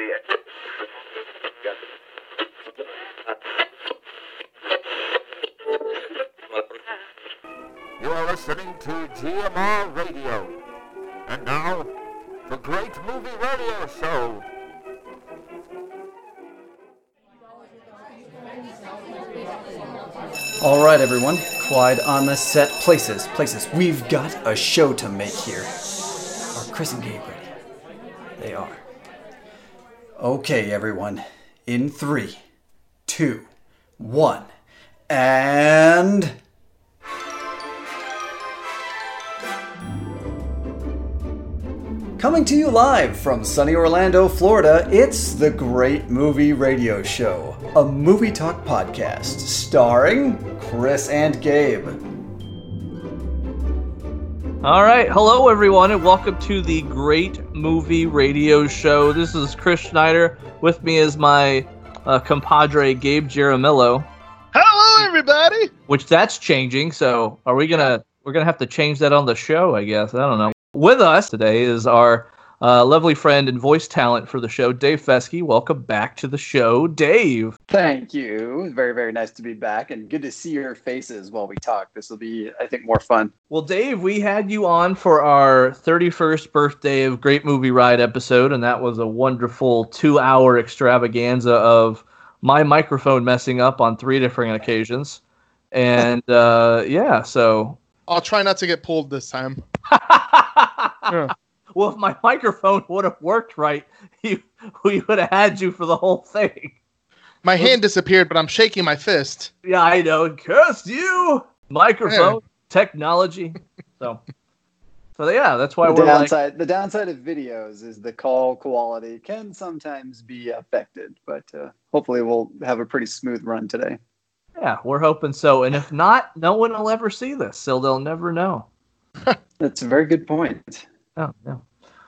You are listening to GMR Radio. And now, the Great Movie Radio Show. All right, everyone. Clyde on the set. Places, places. We've got a show to make here. Our Chris and Gabe ready? They are. Okay, everyone. In three, two, one, and. Coming to you live from sunny Orlando, Florida, it's the Great Movie Radio Show, a movie talk podcast starring Chris and Gabe. All right, hello everyone, and welcome to the Great Movie Radio Show. This is Chris Schneider. With me is my uh, compadre Gabe Jaramillo, Hello, everybody. which that's changing. So, are we gonna we're gonna have to change that on the show? I guess I don't know. With us today is our uh, lovely friend and voice talent for the show, Dave Feske. Welcome back to the show, Dave. Thank you. Very, very nice to be back and good to see your faces while we talk. This will be, I think, more fun. Well, Dave, we had you on for our 31st birthday of Great Movie Ride episode, and that was a wonderful two hour extravaganza of my microphone messing up on three different occasions. And uh, yeah, so. I'll try not to get pulled this time. Yeah. Well, if my microphone would have worked right, you, we would have had you for the whole thing. My hand disappeared, but I'm shaking my fist. Yeah, I know. Curse you! Microphone, technology. So, so yeah, that's why the we're like. The downside the downside of videos is the call quality can sometimes be affected but uh, hopefully we'll have a pretty smooth run today Yeah, we're hoping so. And if not, no one will ever see this, so they'll never know. that's a very good point Oh, no.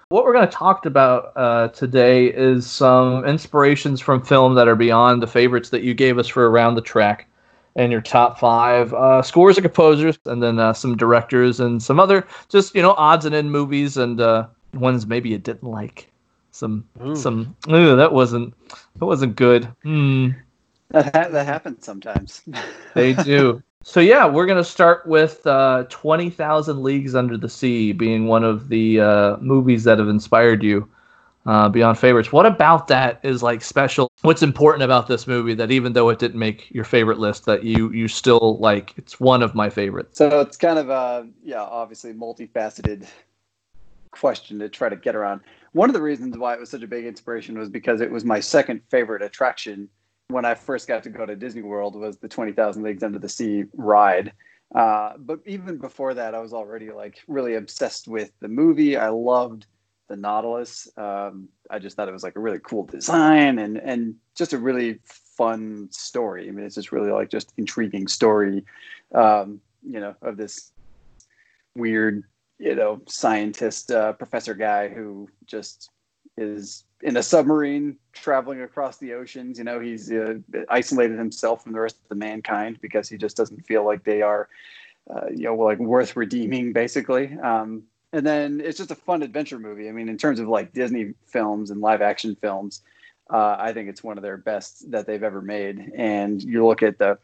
What we're going to talk about uh, today is some inspirations from film that are beyond the favorites that you gave us for Around the Track and your top five uh, scores and composers, and then uh, some directors and some other just you know odds and end movies and uh, ones maybe you didn't like. Some some ooh, that wasn't that wasn't good. Hmm. that, ha- that happens sometimes They do. so yeah, we're gonna start with uh, Twenty Thousand Leagues Under the Sea being one of the uh, movies that have inspired you uh, beyond favorites. What about that is like special? What's important about this movie that even though it didn't make your favorite list, that you you still like? It's one of my favorites. so it's kind of a yeah obviously multifaceted question to try to get around one of the reasons why it was such a big inspiration was because it was my second favorite attraction when i first got to go to disney world was the 20000 leagues under the sea ride. Uh, but even before that i was already like really obsessed with the movie. I loved the nautilus. Um, i just thought it was like a really cool design and and just a really fun story. I mean it's just really like just intriguing story um, you know of this weird you know scientist uh, professor guy who just is in a submarine traveling across the oceans you know he's uh, isolated himself from the rest of the mankind because he just doesn't feel like they are uh, you know like worth redeeming basically um, and then it's just a fun adventure movie i mean in terms of like disney films and live action films uh, i think it's one of their best that they've ever made and you look at the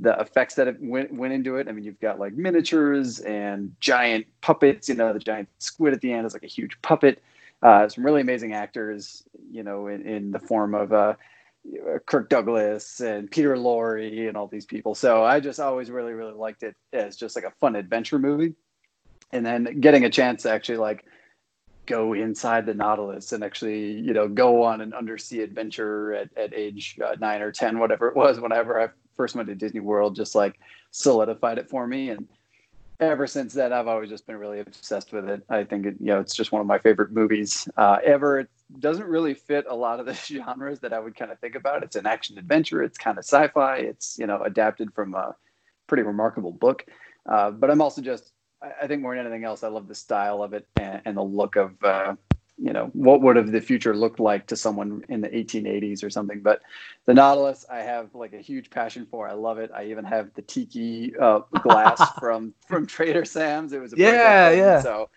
the effects that went, went into it. I mean, you've got like miniatures and giant puppets. You know, the giant squid at the end is like a huge puppet. Uh, some really amazing actors. You know, in, in the form of uh, Kirk Douglas and Peter Lorre and all these people. So I just always really really liked it as just like a fun adventure movie. And then getting a chance to actually like go inside the Nautilus and actually, you know, go on an undersea adventure at, at age uh, nine or 10, whatever it was, whenever I first went to Disney World, just like solidified it for me. And ever since then, I've always just been really obsessed with it. I think it, you know, it's just one of my favorite movies uh, ever. It doesn't really fit a lot of the genres that I would kind of think about. It's an action adventure. It's kind of sci-fi. It's, you know, adapted from a pretty remarkable book. Uh, but I'm also just, I- think more than anything else, I love the style of it and, and the look of, uh, you know, what would have the future looked like to someone in the 1880s or something. But the Nautilus, I have like a huge passion for. I love it. I even have the tiki uh, glass from from Trader Sam's. It was a Yeah, yeah. So,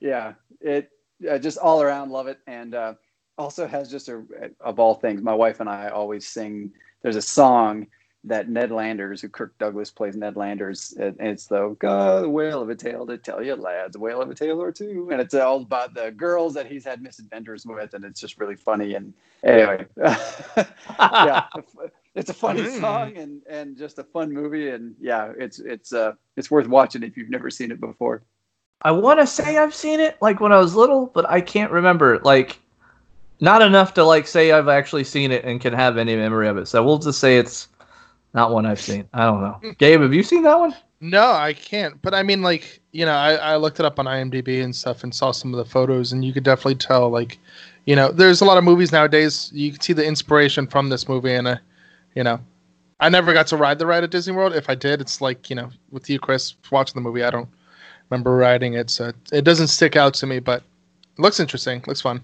yeah, it uh, just all around love it. And uh, also has just a of all things. My wife and I always sing. There's a song that Ned Landers, who Kirk Douglas plays Ned Landers, and it's the "Got a whale of a tale to tell you, lads, a whale of a tale or two. and it's all about the girls that he's had misadventures with, and it's just really funny. And anyway, yeah, it's a funny Mm. song and and just a fun movie, and yeah, it's it's uh it's worth watching if you've never seen it before. I want to say I've seen it like when I was little, but I can't remember. Like, not enough to like say I've actually seen it and can have any memory of it. So we'll just say it's not one I've seen. I don't know. Gabe, have you seen that one? No, I can't. But I mean, like, you know, I, I looked it up on IMDb and stuff and saw some of the photos, and you could definitely tell, like, you know, there's a lot of movies nowadays. You can see the inspiration from this movie, and, uh, you know, I never got to ride the ride at Disney World. If I did, it's like, you know, with you, Chris, watching the movie, I don't remember riding it, so it doesn't stick out to me, but it looks interesting. Looks fun.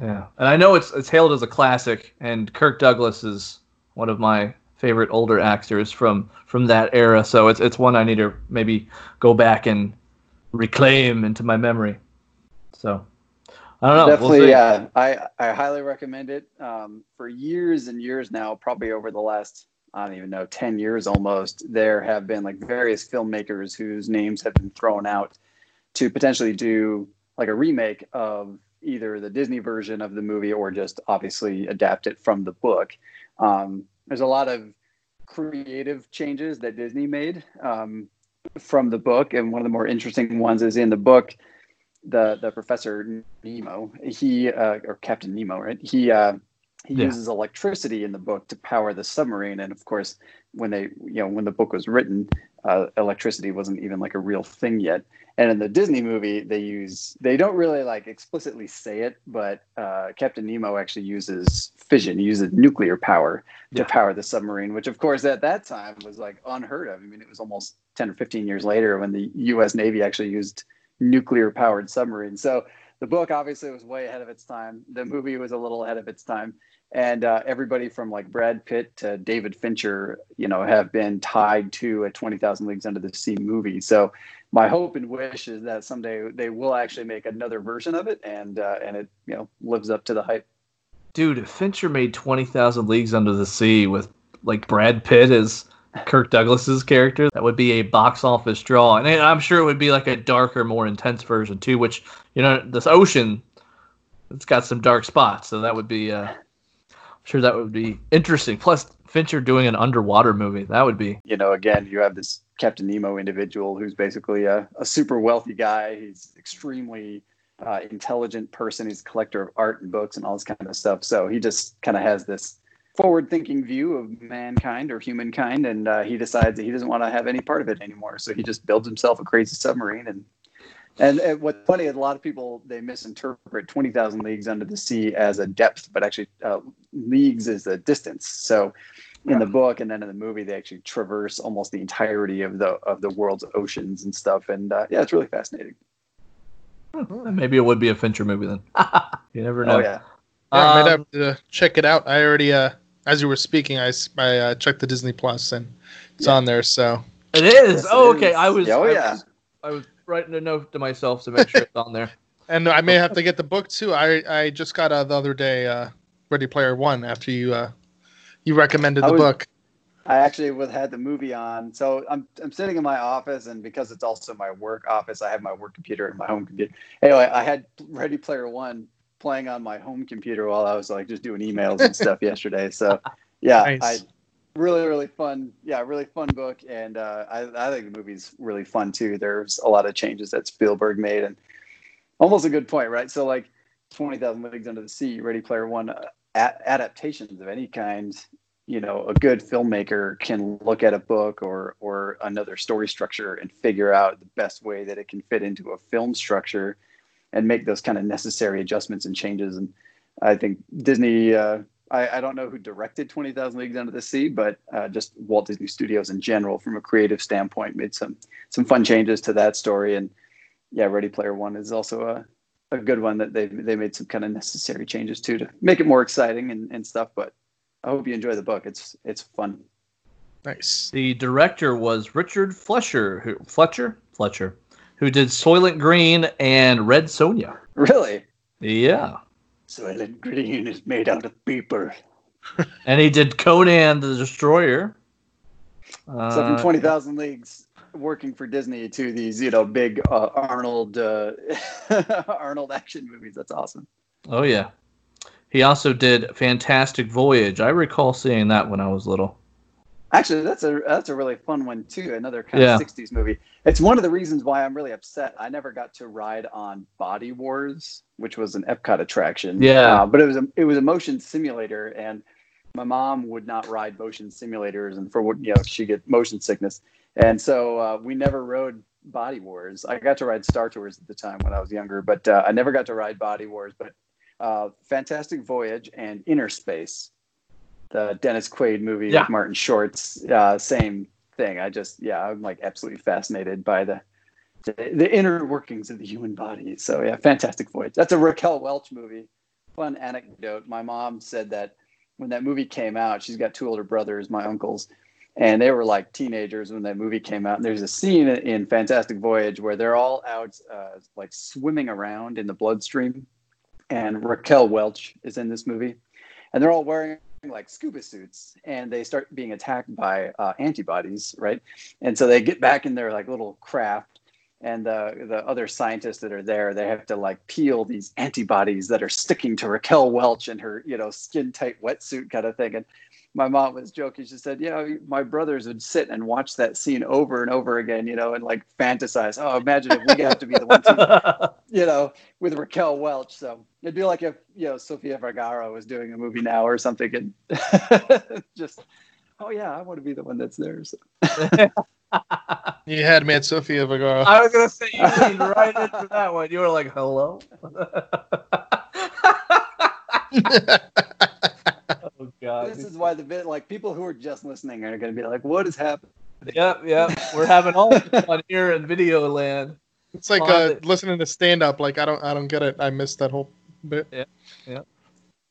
Yeah, and I know it's it's hailed as a classic, and Kirk Douglas is one of my favorite older actors from from that era. So it's it's one I need to maybe go back and reclaim into my memory. So I don't know. Definitely, we'll yeah. I I highly recommend it. Um, for years and years now, probably over the last I don't even know ten years almost, there have been like various filmmakers whose names have been thrown out to potentially do like a remake of either the Disney version of the movie or just obviously adapt it from the book. Um, there's a lot of creative changes that Disney made um, from the book, and one of the more interesting ones is in the book the the professor Nemo, he uh, or Captain Nemo, right? He uh, he Yeah. uses electricity in the book to power the submarine, and of course, when they you know when the book was written, uh, electricity wasn't even like a real thing yet. And in the Disney movie, they use they don't really like explicitly say it, but uh, Captain Nemo actually uses fission, he uses nuclear power Yeah. to power the submarine, which of course at that time was like unheard of. I mean, it was almost ten or fifteen years later when the U.S. Navy actually used nuclear powered submarines. So the book obviously was way ahead of its time. The movie was a little ahead of its time. And uh, everybody from like Brad Pitt to David Fincher, you know, have been tied to a 20,000 Leagues Under the Sea movie. So my hope and wish is that someday they will actually make another version of it and uh, and it, you know, lives up to the hype. Dude, Fincher made Twenty Thousand Leagues Under the Sea with like Brad Pitt as Kirk Douglas's character, that would be a box office draw, and I'm sure it would be like a darker, more intense version too. Which you know, this ocean, it's got some dark spots, so that would be. Uh, I'm sure that would be interesting. Plus, Fincher doing an underwater movie, that would be. you know, again, you have this Captain Nemo individual who's basically a, a super wealthy guy. He's extremely uh, intelligent person. He's a collector of art and books and all this kind of stuff. So he just kind of has this forward-thinking view of mankind or humankind, and uh, he decides that he doesn't want to have any part of it anymore. So he just builds himself a crazy submarine and. And, and what's funny is a lot of people they misinterpret twenty thousand leagues under the sea as a depth, but actually uh, leagues is a distance. So in the book and then in the movie they actually traverse almost the entirety of the of the world's oceans and stuff and uh, yeah it's really fascinating Maybe it would be a Fincher movie then. you never know. oh yeah Yeah, I might Um, have to check it out. I already, uh, as you were speaking, I uh, checked the Disney Plus and it's Yeah. on there. So It is. Yes, it oh, okay. is. I was. oh I yeah was, I was writing a note to myself to make sure it's on there. And I may have to get the book too. I I just got uh, the other day uh, Ready Player One after you uh, you recommended I the was- book. i actually was had the movie on so i'm i'm sitting in my office and because it's also my work office i have my work computer and my home computer anyway i had ready player one playing on my home computer while i was like just doing emails and stuff yesterday. So yeah Nice. i really really fun yeah really fun book. And uh, I, I think the movie's really fun too. There's a lot of changes that spielberg made and almost a good point right? So like 20000 leagues under the sea ready player one uh, a- adaptations of any kind you know a good filmmaker can look at a book or or another story structure and figure out the best way that it can fit into a film structure and make those kind of necessary adjustments and changes and i think disney uh, I, I don't know who directed 20000 leagues under the sea but uh, just walt disney studios in general from a creative standpoint made some some fun changes to that story and yeah ready player one is also a a good one that they they made some kind of necessary changes to to make it more exciting and, and stuff but I hope you enjoy the book. It's it's fun. Nice. The director was Richard Fletcher, who Fletcher Fletcher, who did Soylent Green and Red Sonja. Really? Yeah, Soylent Green is made out of paper. And he did Conan the Destroyer. Uh, So from Twenty Thousand Leagues, working for Disney to these, you know, big uh, Arnold uh, Arnold action movies. That's awesome. Oh yeah. He also did Fantastic Voyage. I recall seeing that when I was little. Actually, that's a that's a really fun one too. Another kind Yeah. of '60s movie. It's one of the reasons why I'm really upset. I never got to ride on Body Wars, which was an Epcot attraction. Yeah. Uh, but it was a it was a motion simulator, and my mom would not ride motion simulators, and for what you know, she get motion sickness, and so uh, we never rode Body Wars. I got to ride Star Tours at the time when I was younger, but uh, I never got to ride Body Wars. But uh, Fantastic Voyage and Inner Space, the Dennis Quaid movie Yeah. with Martin Shorts, uh, same thing. I just, yeah, I'm like absolutely fascinated by the, the the inner workings of the human body. So yeah, Fantastic Voyage. That's a Raquel Welch movie. Fun anecdote. My mom said that when that movie came out, she's got two older brothers, my uncles, and they were like teenagers when that movie came out. And there's a scene in Fantastic Voyage where they're all out uh, like swimming around in the bloodstream, and Raquel Welch is in this movie, and they're all wearing like scuba suits, and they start being attacked by uh, antibodies, right? And so they get back in their like little craft, and the the other scientists that are there, they have to like peel these antibodies that are sticking to Raquel Welch and her you know skin tight wetsuit kind of thing, and my mom was joking. She said, "Yeah, my brothers would sit and watch that scene over and over again, you know, and like fantasize. Oh, imagine if we have to be the one to, you know, with Raquel Welch. So it'd be like if you know Sofia Vergara was doing a movie now or something, and just, oh yeah, I want to be the one that's there. So. You had me at Sofia Vergara. I was gonna say you leaned right into that one. You were like, "Hello." Oh God. This is why the bit like people who are just listening are going to be like, "What is happening?" Yep, yep. We're having all this fun here in video land. It's like uh, it. listening to stand up. Like I don't, I don't get it. I missed that whole bit. Yeah, yeah.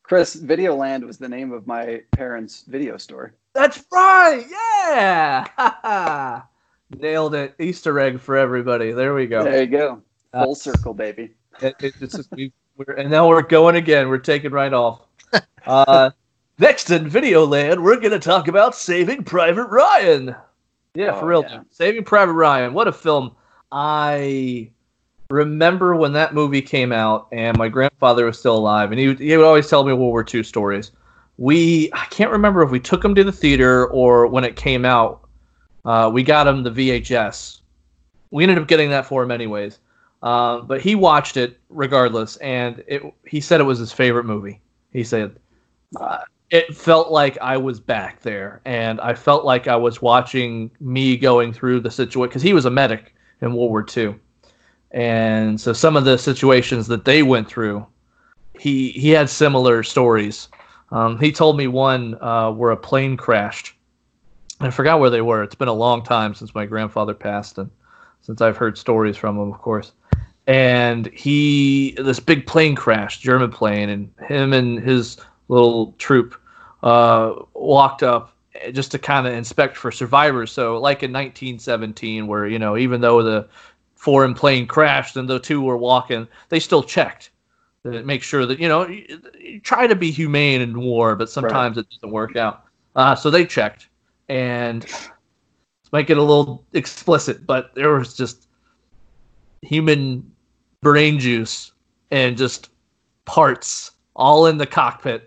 Chris, Videoland was the name of my parents' video store. That's right. Yeah. Nailed it. Easter egg for everybody. There we go. There you go, Uh, full circle, baby. It, it, it's just, we, we're, and now we're going again. We're taking right off. Uh, next in Videoland, we're going to talk about Saving Private Ryan. Yeah, Oh, for real. yeah. Saving Private Ryan. What a film. I remember when that movie came out, and my grandfather was still alive, and he, would- he would always tell me World War II stories. We, I can't remember if we took him to the theater or when it came out, uh, we got him the VHS. We ended up getting that for him anyways. Uh, but he watched it regardless, and it, he said it was his favorite movie. He said Uh, it felt like I was back there, and I felt like I was watching me going through the situation because he was a medic in World War II, and so some of the situations that they went through, he he had similar stories. Um, he told me one uh, where a plane crashed. I forgot where they were. It's been a long time since my grandfather passed, and since I've heard stories from him, of course. And he, this big plane crashed, German plane, and him and his little troop uh, walked up just to kind of inspect for survivors. So, like in 1917, where you know, even though the foreign plane crashed and the two were walking, they still checked to make sure that you know, you, you try to be humane in war, but sometimes it doesn't work out. Uh, so they checked, and this might get a little explicit, but there was just human brain juice and just parts all in the cockpit.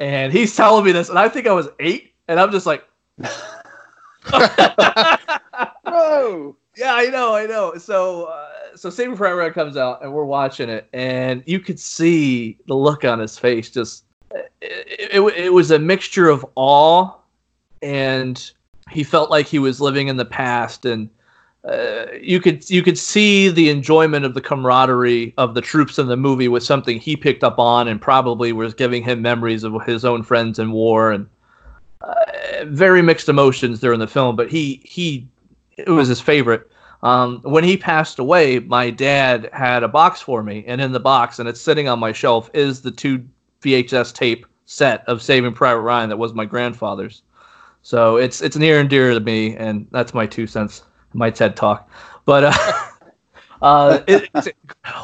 And he's telling me this, and I think I was eight, and I'm just like, Whoa! yeah, I know, I know. So, uh, so Saving Private Ryan comes out, and we're watching it, and you could see the look on his face. Just, it, it, it was a mixture of awe, and he felt like he was living in the past, and uh, you could you could see the enjoyment of the camaraderie of the troops in the movie was something he picked up on, and probably was giving him memories of his own friends in war, and uh, very mixed emotions during the film. But he he it was his favorite. Um, when he passed away, my dad had a box for me, and in the box, and it's sitting on my shelf, is the two VHS tape set of Saving Private Ryan that was my grandfather's. So it's it's near and dear to me, and that's my two cents, my TED talk. But uh, Uh, it, it's a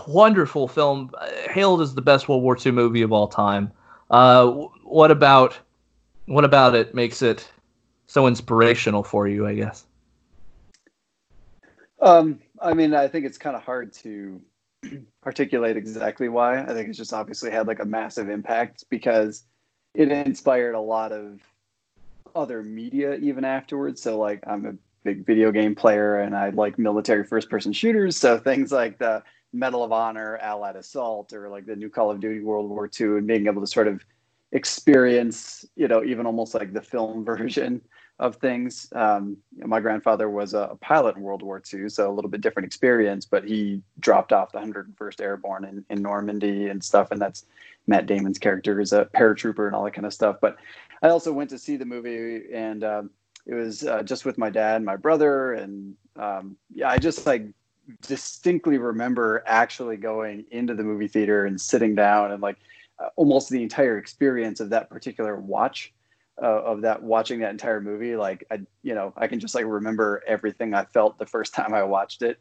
wonderful film, hailed as the best World War II movie of all time. Uh, what about what about it makes it so inspirational for you? I guess. Um, I mean, I think it's kind of hard to articulate exactly why. I think it's just obviously had like a massive impact because it inspired a lot of other media even afterwards. So like I'm a big video game player and I like military first person shooters. So things like the Medal of Honor, Allied Assault, or like the new Call of Duty World War II, and being able to sort of experience, you know, even almost like the film version of things. Um, my grandfather was a pilot in World War II, so a little bit different experience, but he dropped off the 101st Airborne in, in Normandy and stuff. And that's Matt Damon's character is a paratrooper and all that kind of stuff. But I also went to see the movie and um, it was uh, just with my dad and my brother. And um, yeah, I just like distinctly remember actually going into the movie theater and sitting down and like uh, almost the entire experience of that particular watch uh, of that watching that entire movie like i you know i can just like remember everything i felt the first time i watched it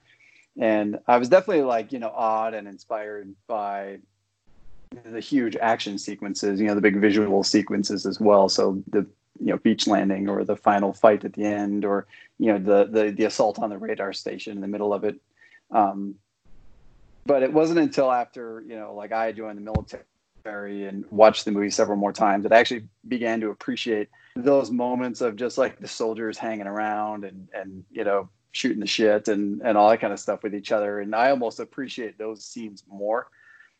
and i was definitely like you know awed and inspired by the huge action sequences you know the big visual sequences as well so the you know beach landing or the final fight at the end or you know the the, the assault on the radar station in the middle of it. Um, but it wasn't until after you know like i joined the military and watched the movie several more times that I actually began to appreciate those moments of just like the soldiers hanging around and and you know shooting the shit and and all that kind of stuff with each other. And I almost appreciate those scenes more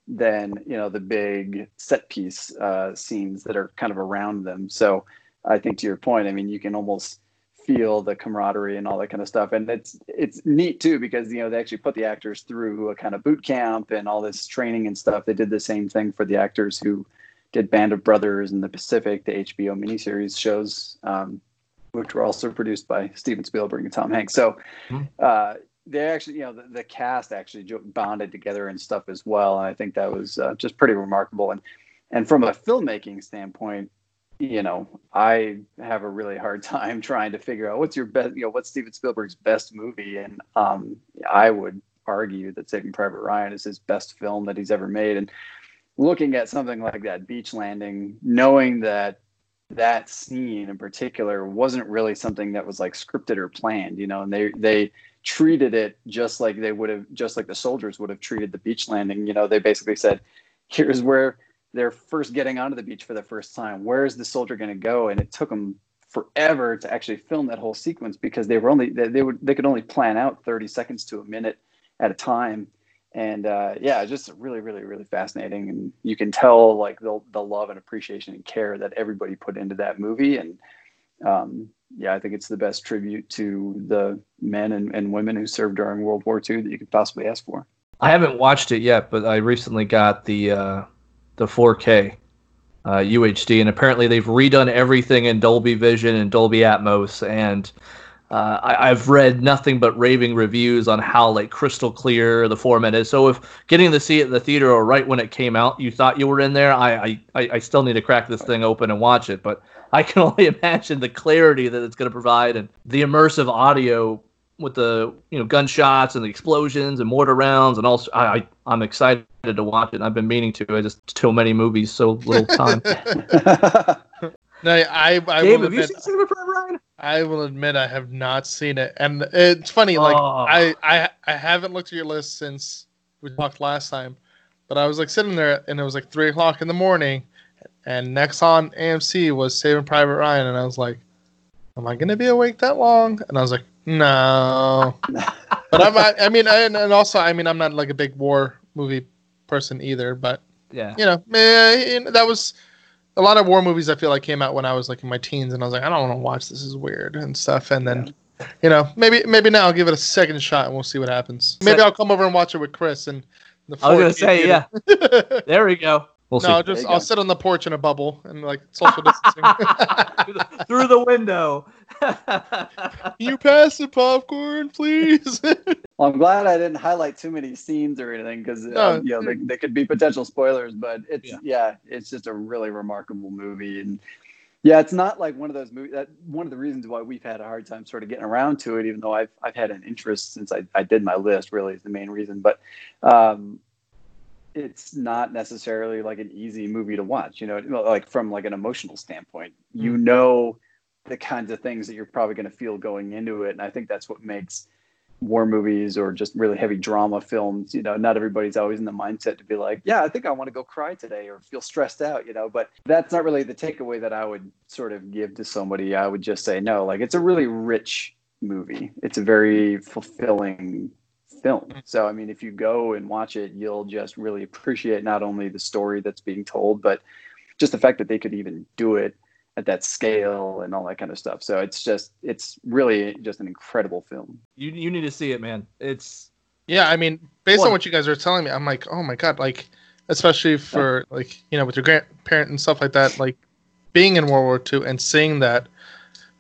than you know the big set piece uh, scenes that are kind of around them. So I think to your point I mean you can almost feel the camaraderie and all that kind of stuff. And it's it's neat too because you know they actually put the actors through a kind of boot camp and all this training and stuff. They did the same thing for the actors who did Band of Brothers and The Pacific, the HBO miniseries shows, um, which were also produced by Steven Spielberg and Tom Hanks. So mm-hmm. uh, they actually, you know, the, the, cast actually bonded together and stuff as well. And I think that was uh, just pretty remarkable. And and from a filmmaking standpoint, you know, I have a really hard time trying to figure out what's your best, you know, what's Steven Spielberg's best movie, and um, I would argue that Saving Private Ryan is his best film that he's ever made. And looking at something like that beach landing, knowing that that scene in particular wasn't really something that was like scripted or planned, you know, and they they treated it just like they would have, just like the soldiers would have treated the beach landing. You know, they basically said, "Here's where." They're first getting onto the beach for the first time. Where is the soldier going to go? And it took them forever to actually film that whole sequence because they were only they, they would they could only plan out 30 seconds to a minute at a time. And uh, yeah, just really, really, really fascinating. And you can tell like the the love and appreciation and care that everybody put into that movie. And um, yeah, I think it's the best tribute to the men and, and women who served during World War II that you could possibly ask for. I haven't watched it yet, but I recently got the uh, the 4K uh, UHD, and apparently they've redone everything in Dolby Vision and Dolby Atmos. And uh, I, have read nothing but raving reviews on how like crystal clear the format is. So if getting to see it in the theater or right when it came out, you thought you were in there, I I, I still need to crack this thing open and watch it. But I can only imagine the clarity that it's going to provide and the immersive audio with the you know gunshots and the explosions and mortar rounds and also I, I I'm excited to watch it. I've been meaning to. I just too many movies, so little time. no, I I Gabe, will have admit, you seen Saving Ryan? I will admit I have not seen it, and it's funny. Like oh. I I I haven't looked at your list since we talked last time, but I was like sitting there, and it was like three o'clock in the morning, and next on AMC was Saving Private Ryan, and I was like, "Am I gonna be awake that long?" And I was like, "No." but I'm, I, I mean, I, and also, I mean, I'm not like a big war movie person either, but yeah, you know, eh, man, that was a lot of war movies. I feel like came out when I was like in my teens, and I was like, I don't want to watch this. is weird and stuff. And then, yeah. you know, maybe maybe now I'll give it a second shot and we'll see what happens. Maybe I'll come over and watch it with Chris and. The I was gonna say, yeah. there we go. We'll no, see. I'll just I'll sit on the porch in a bubble and like social distancing through the window. You pass the popcorn, please. well, I'm glad I didn't highlight too many scenes or anything because no. uh, you know they, they, could be potential spoilers. But it's yeah. yeah. it's just a really remarkable movie, and Yeah, it's not like one of those movies. That one of the reasons why we've had a hard time sort of getting around to it, even though I've I've had an interest since I, I did my list. Really, is the main reason. But um, it's not necessarily like an easy movie to watch. You know, like from like an emotional standpoint, you Mm. know the kinds of things that you're probably going to feel going into it, and I think that's what makes war movies or just really heavy drama films you know not everybody's always in the mindset to be like yeah i think i want to go cry today or feel stressed out you know but that's not really the takeaway that i would sort of give to somebody. I would just say no like it's a really rich movie. It's a very fulfilling film. So i mean if you go and watch it you'll just really appreciate not only the story that's being told but just the fact that they could even do it at that scale and all that kind of stuff so it's just it's really just an incredible film You you need to see it, man. It's Yeah, I mean, based One. on what you guys are telling me, I'm like, oh my god, like, especially for like you know with your grandparent and stuff like that, like being in World War II and seeing that,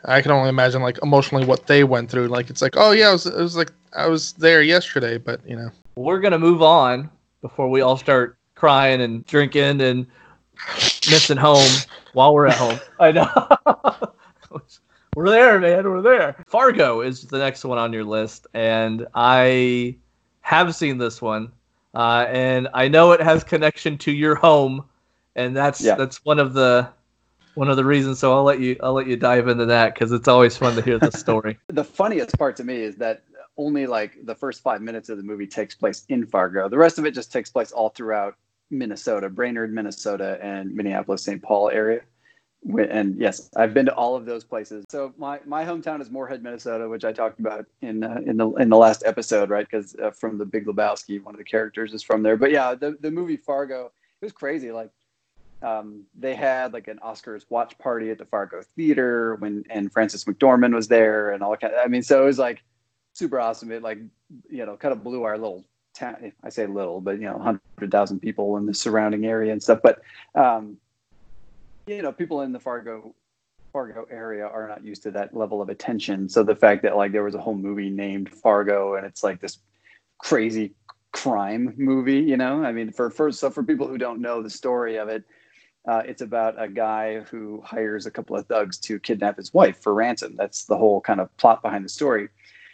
I can only imagine like emotionally what they went through. Like it's like, oh yeah, it was, it was like I was there yesterday, but you know, we're gonna move on before we all start crying and drinking and missing home while we're at home. I know. we're there, man. We're there. Fargo is the next one on your list, and I have seen this one, uh, and I know it has connection to your home, and that's Yeah. that's one of the one of the reasons. So I'll let you I'll let you dive into that because it's always fun to hear the story. the funniest part to me is that only like the first five minutes of the movie takes place in Fargo. The rest of it just takes place all throughout Minnesota, Brainerd, Minnesota, and Minneapolis, St. Paul area. And yes, I've been to all of those places. So my, my hometown is Moorhead, Minnesota, which I talked about in uh, in the in the last episode, right? Because uh, from the Big Lebowski, one of the characters is from there. But yeah, the the movie Fargo, it was crazy. Like um, they had like an Oscars watch party at the Fargo Theater when and Frances McDormand was there and all kind. Of, I mean, so it was like super awesome. It like you know kind of blew our little town. I say little, but you know, hundred thousand people in the surrounding area and stuff. But um, you know, people in the Fargo Fargo area are not used to that level of attention. So the fact that like there was a whole movie named Fargo and it's like this crazy crime movie, you know, I mean, for for so for people who don't know the story of it, uh, it's about a guy who hires a couple of thugs to kidnap his wife for ransom. That's the whole kind of plot behind the story.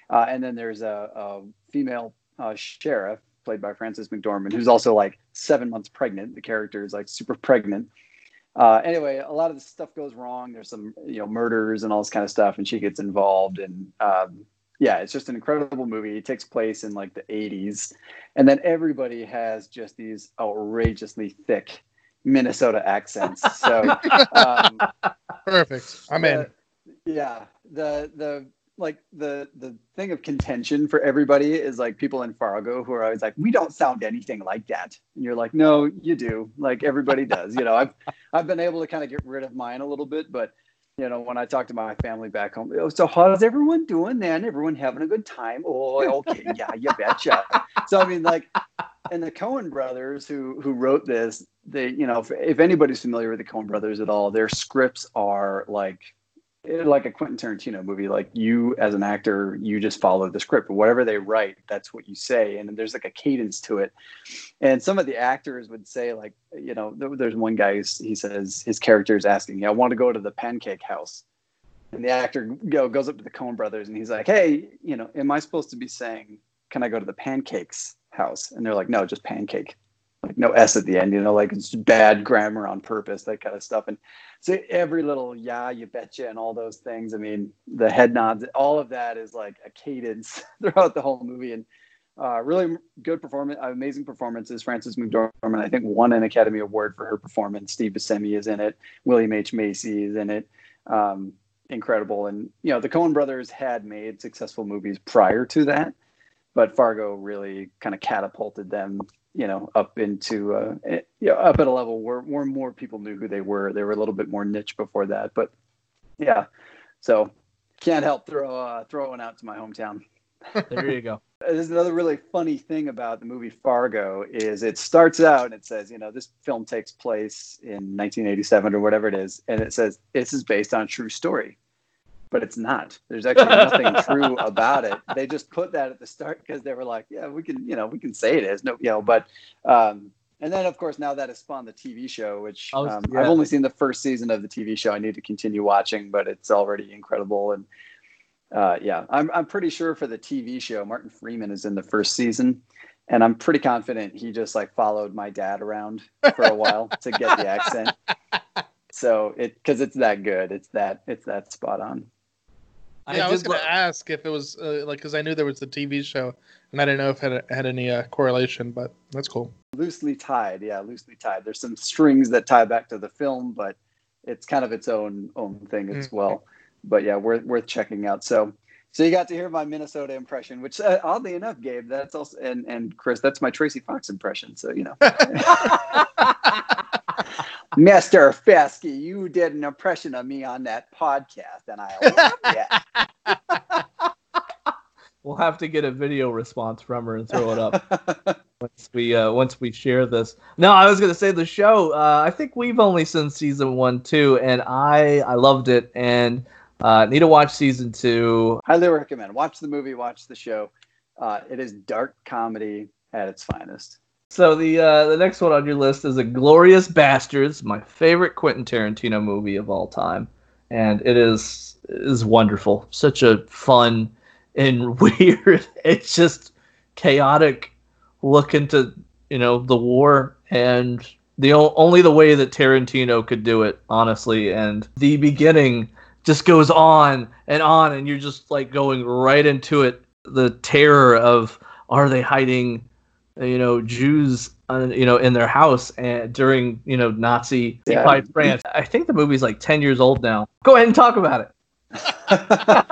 Uh, and then there's a, a female uh, sheriff played by Frances McDormand, who's also like seven months pregnant. The character is like super pregnant. Uh, anyway, a lot of the stuff goes wrong. There's some, you know, murders and all this kind of stuff, and she gets involved. And um, yeah, it's just an incredible movie. It takes place in like the 80s, and then everybody has just these outrageously thick Minnesota accents. So um, perfect. I'm in. yeah, the the like the the thing of contention for everybody is like people in Fargo who are always like, we don't sound anything like that, and you're like, no, you do. Like everybody does. You know, I've I've been able to kind of get rid of mine a little bit, but you know, when I talk to my family back home, oh, so how's everyone doing, Then Everyone having a good time? Oh, okay, yeah, you betcha. So I mean, like, and the Coen brothers who who wrote this, they, you know, if, if anybody's familiar with the Coen brothers at all, their scripts are like like a Quentin Tarantino movie. Like you as an actor, you just follow the script. Whatever they write, that's what you say, and there's like a cadence to it. And some of the actors would say, like, you know, there's one guy. who's- He says his character is asking, Yeah, "I want to go to the Pancake House," and the actor you know, goes up to the Coen Brothers and he's like, "Hey, you know, am I supposed to be saying, can I go to the Pancakes House?" And they're like, "No, just pancake." Like no S at the end, you know, like it's bad grammar on purpose, that kind of stuff. And so every little yeah, you betcha, and all those things. I mean, the head nods, all of that is like a cadence throughout the whole movie, and uh, really good performance, amazing performances. Frances McDormand, I think, won an Academy Award for her performance. Steve Buscemi is in it. William H Macy is in it. Um, incredible, and you know, the Coen Brothers had made successful movies prior to that, but Fargo really kind of catapulted them you know, up into uh, eh, you know, up at a level where, where more people knew who they were. They were a little bit more niche before that, but yeah. So can't help throw uh, throw one out to my hometown. There you go. There's another really funny thing about the movie Fargo is it starts out and it says, you know, this film takes place in 1987 or whatever it is, and it says this is based on a true story but it's not. There's actually nothing true about it. They just put that at the start because they were like, yeah, we can, you know, we can say it is no, you know, but um, And then, of course, now that has spawned the TV show, which Oh, um, yeah. I've only seen the first season of the TV show. I need to continue watching, but it's already incredible. And uh, yeah, I'm I'm pretty sure for the TV show, Martin Freeman is in the first season, and I'm pretty confident he just like followed my dad around for a while to get the accent. So it because it's that good, it's that it's that spot on. Yeah, I, was gonna lo- ask if it was uh, like because I knew there was the TV show, and I didn't know if it had, had any uh, correlation, but that's cool. Loosely tied, yeah, loosely tied. There's some strings that tie back to the film, but it's kind of its own own thing as Mm. well. But yeah, worth worth checking out. So so you got to hear my Minnesota impression, which uh, oddly enough, Gabe, that's also and and Chris, that's my Tracy Fox impression. So you know, Mister Feske, you did an impression of me on that podcast, and I love it. We'll have to get a video response from her and throw it up once we uh, once we share this. No, I was gonna say the show. Uh, I think we've only seen season one, two, and I I loved it and uh, need to watch season two. Highly recommend. Watch the movie, watch the show. Uh, it is dark comedy at its finest. So the uh, the next one on your list is Inglourious Basterds, my favorite Quentin Tarantino movie of all time, and it is is wonderful. Such a fun and weird. It's just chaotic look into you know the war and the o- only the way that Tarantino could do it, honestly. And the beginning just goes on and on, and you're just like going right into it. The terror of are they hiding you know Jews uh, you know in their house and during you know Nazi Yeah. occupied France. I think the movie's like 10 years old now. Go ahead and talk about it.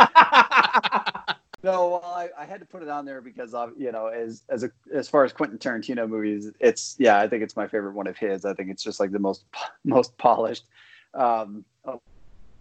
No, well, I, I had to put it on there because of you know, as as a as far as Quentin Tarantino movies, it's yeah, I think it's my favorite one of his. I think it's just like the most most polished um, of,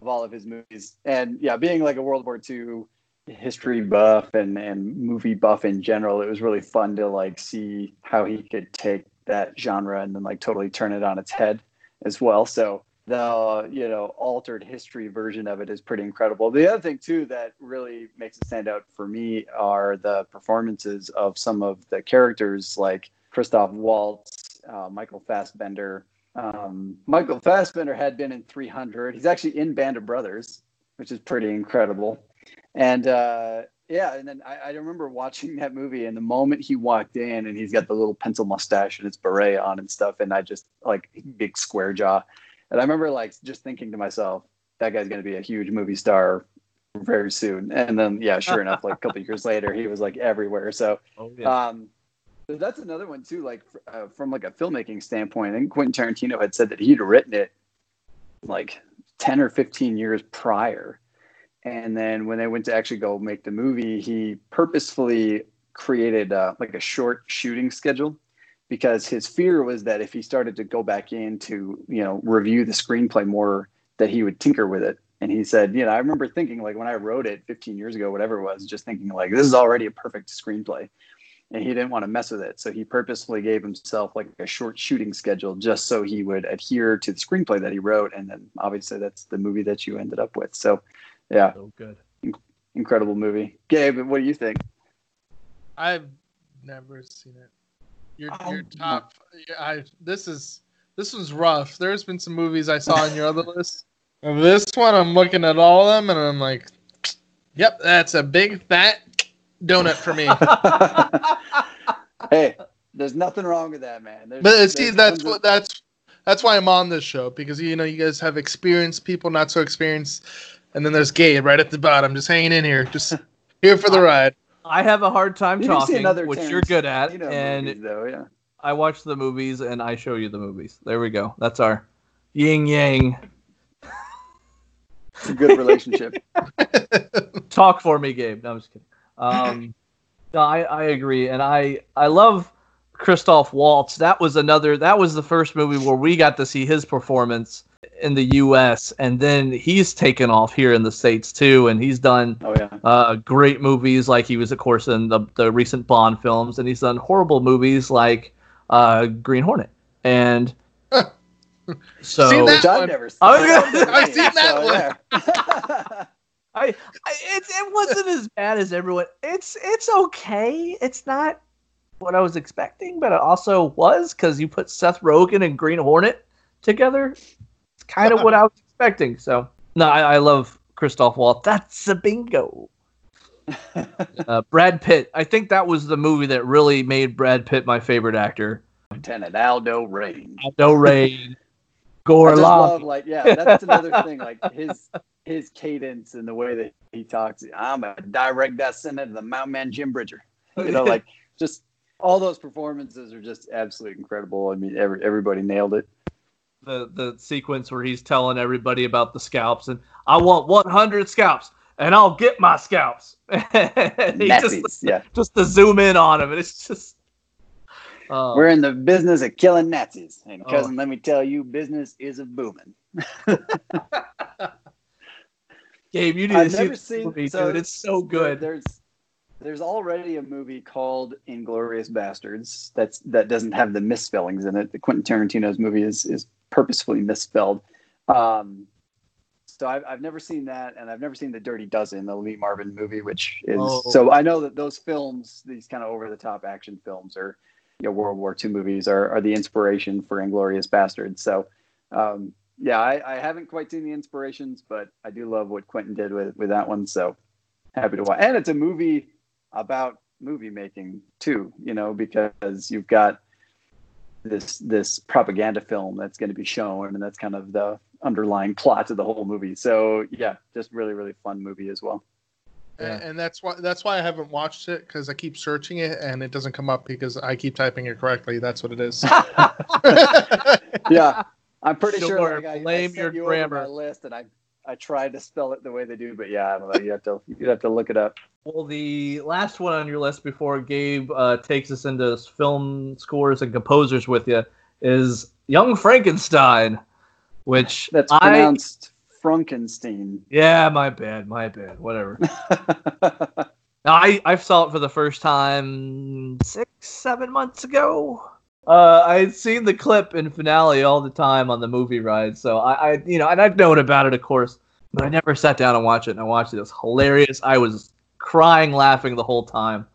of all of his movies. And yeah, being like a World War II history buff and and movie buff in general, it was really fun to like see how he could take that genre and then like totally turn it on its head as well. So the you know altered history version of it is pretty incredible. The other thing too that really makes it stand out for me are the performances of some of the characters like Christoph Waltz, uh, Michael Fassbender. Um, Michael Fassbender had been in 300. He's actually in Band of Brothers, which is pretty incredible. And uh, yeah, and then I, I remember watching that movie, and the moment he walked in, and he's got the little pencil mustache and his beret on and stuff, and I just like big square jaw. And I remember like just thinking to myself, that guy's going to be a huge movie star very soon. And then, yeah, sure enough, like a couple years later, he was like everywhere. So, Oh, um, but that's another one too. Like uh, from like a filmmaking standpoint, I think Quentin Tarantino had said that he'd written it like ten or fifteen years prior, and then when they went to actually go make the movie, he purposefully created uh, like a short shooting schedule because his fear was that if he started to go back in to you know review the screenplay more, that he would tinker with it. And he said, you know, I remember thinking like when I wrote it 15 years ago, whatever it was, just thinking like this is already a perfect screenplay and he didn't want to mess with it. So he purposefully gave himself like a short shooting schedule just so he would adhere to the screenplay that he wrote. And then obviously that's the movie that you ended up with. So yeah, So good. incredible movie. Gabe, what do you think? I've never seen it. Your Oh, your top. I this is this was rough. There's been some movies I saw on your other list. And this one, I'm looking at all of them, and I'm like, "Yep, that's a big fat donut for me." hey, there's nothing wrong with that, man. There's, But uh, see, that's tons of- what that's that's why I'm on this show because you know you guys have experienced people, not so experienced, and then there's Gabe right at the bottom, just hanging in here, just here for the ride. I have a hard time You talking, another which Tarantino you're good at, movies, and though, yeah. I watch the movies and I show you the movies. There we go. That's our yin yang. It's a good relationship. Talk for me, Gabe. No, I'm just kidding. Um, no, I, I agree, and I I love Christoph Waltz. That was another. That was the first movie where we got to see his performance in the U.S. And then he's taken off here in the states too, and he's done Oh yeah. uh, great movies like he was, of course, in the the recent Bond films, and he's done horrible movies like uh, Green Hornet. And so Seen that? I've never seen. I've seen that one. I, I it, it wasn't as bad as everyone. It's it's okay. It's not what I was expecting, but it also was because you put Seth Rogen and Green Hornet together. Kind of what I was expecting. So no, I, I love Christoph Waltz. That's a bingo. uh, Brad Pitt. I think that was the movie that really made Brad Pitt my favorite actor. Lieutenant Aldo Raine. Aldo Raine. Gore Love. love like yeah, that's another thing. Like his his cadence and the way that he talks. I'm a direct descendant of the Mountain Man Jim Bridger. You know, like just all those performances are just absolutely incredible. I mean, every everybody nailed it. The the sequence where he's telling everybody about the scalps and I want 100 scalps and I'll get my scalps. He just yeah. just to zoom in on him and it's just uh, We're in the business of killing Nazis, and Oh. cousin, let me tell you, business is a booming. Gabe, you need I've to see this seen- movie, so dude. It's so good. There's there's already a movie called Inglorious Bastards that's that doesn't have the misspellings in it. The Quentin Tarantino's movie is is purposefully misspelled. Um, so I've, I've never seen that, and I've never seen the Dirty Dozen, the Lee Marvin movie, which is Oh. so I know that those films, these kind of over the top action films, or you know World War II movies, are are the inspiration for Inglourious Basterds. So um, yeah, I, I haven't quite seen the inspirations, but I do love what Quentin did with with that one. So happy to watch. And it's a movie about movie making too, you know, because you've got this this propaganda film that's going to be shown, and that's kind of the underlying plot of the whole movie. So yeah, just really really fun movie as well. Yeah. And, and that's why that's why I haven't watched it because I keep searching it and it doesn't come up because I keep typing it correctly. That's what it is. yeah, I'm pretty sure. Sure, Like, I, I blame sent your you grammar. my list, and I I tried to spell it the way they do, but yeah, I don't know. You have to you have to look it up. Well, the last one on your list before Gabe uh, takes us into film scores and composers with you is Young Frankenstein, which That's I pronounced Frankenstein. yeah, my bad, my bad, whatever. I I saw it for the first time six seven months ago. Uh, I had seen the clip in finale all the time on the movie ride, so I, I you know, and I've known about it, of course, but I never sat down and watched it. And I watched it; it was hilarious. I was crying, laughing the whole time,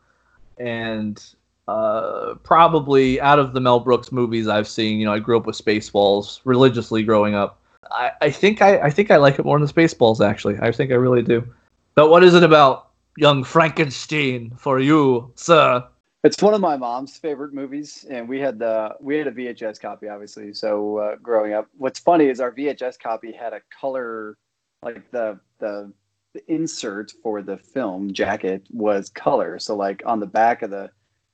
and uh, probably out of the Mel Brooks movies I've seen, you know, I grew up with Spaceballs religiously growing up. I, I think I, I think I like it more than Spaceballs. Actually, I think I really do. But what is it about young Frankenstein for you, sir? It's one of my mom's favorite movies, and we had the we had a VHS copy, obviously. So uh, growing up, what's funny is our VHS copy had a color, like the the the insert for the film jacket was color. So like on the back of the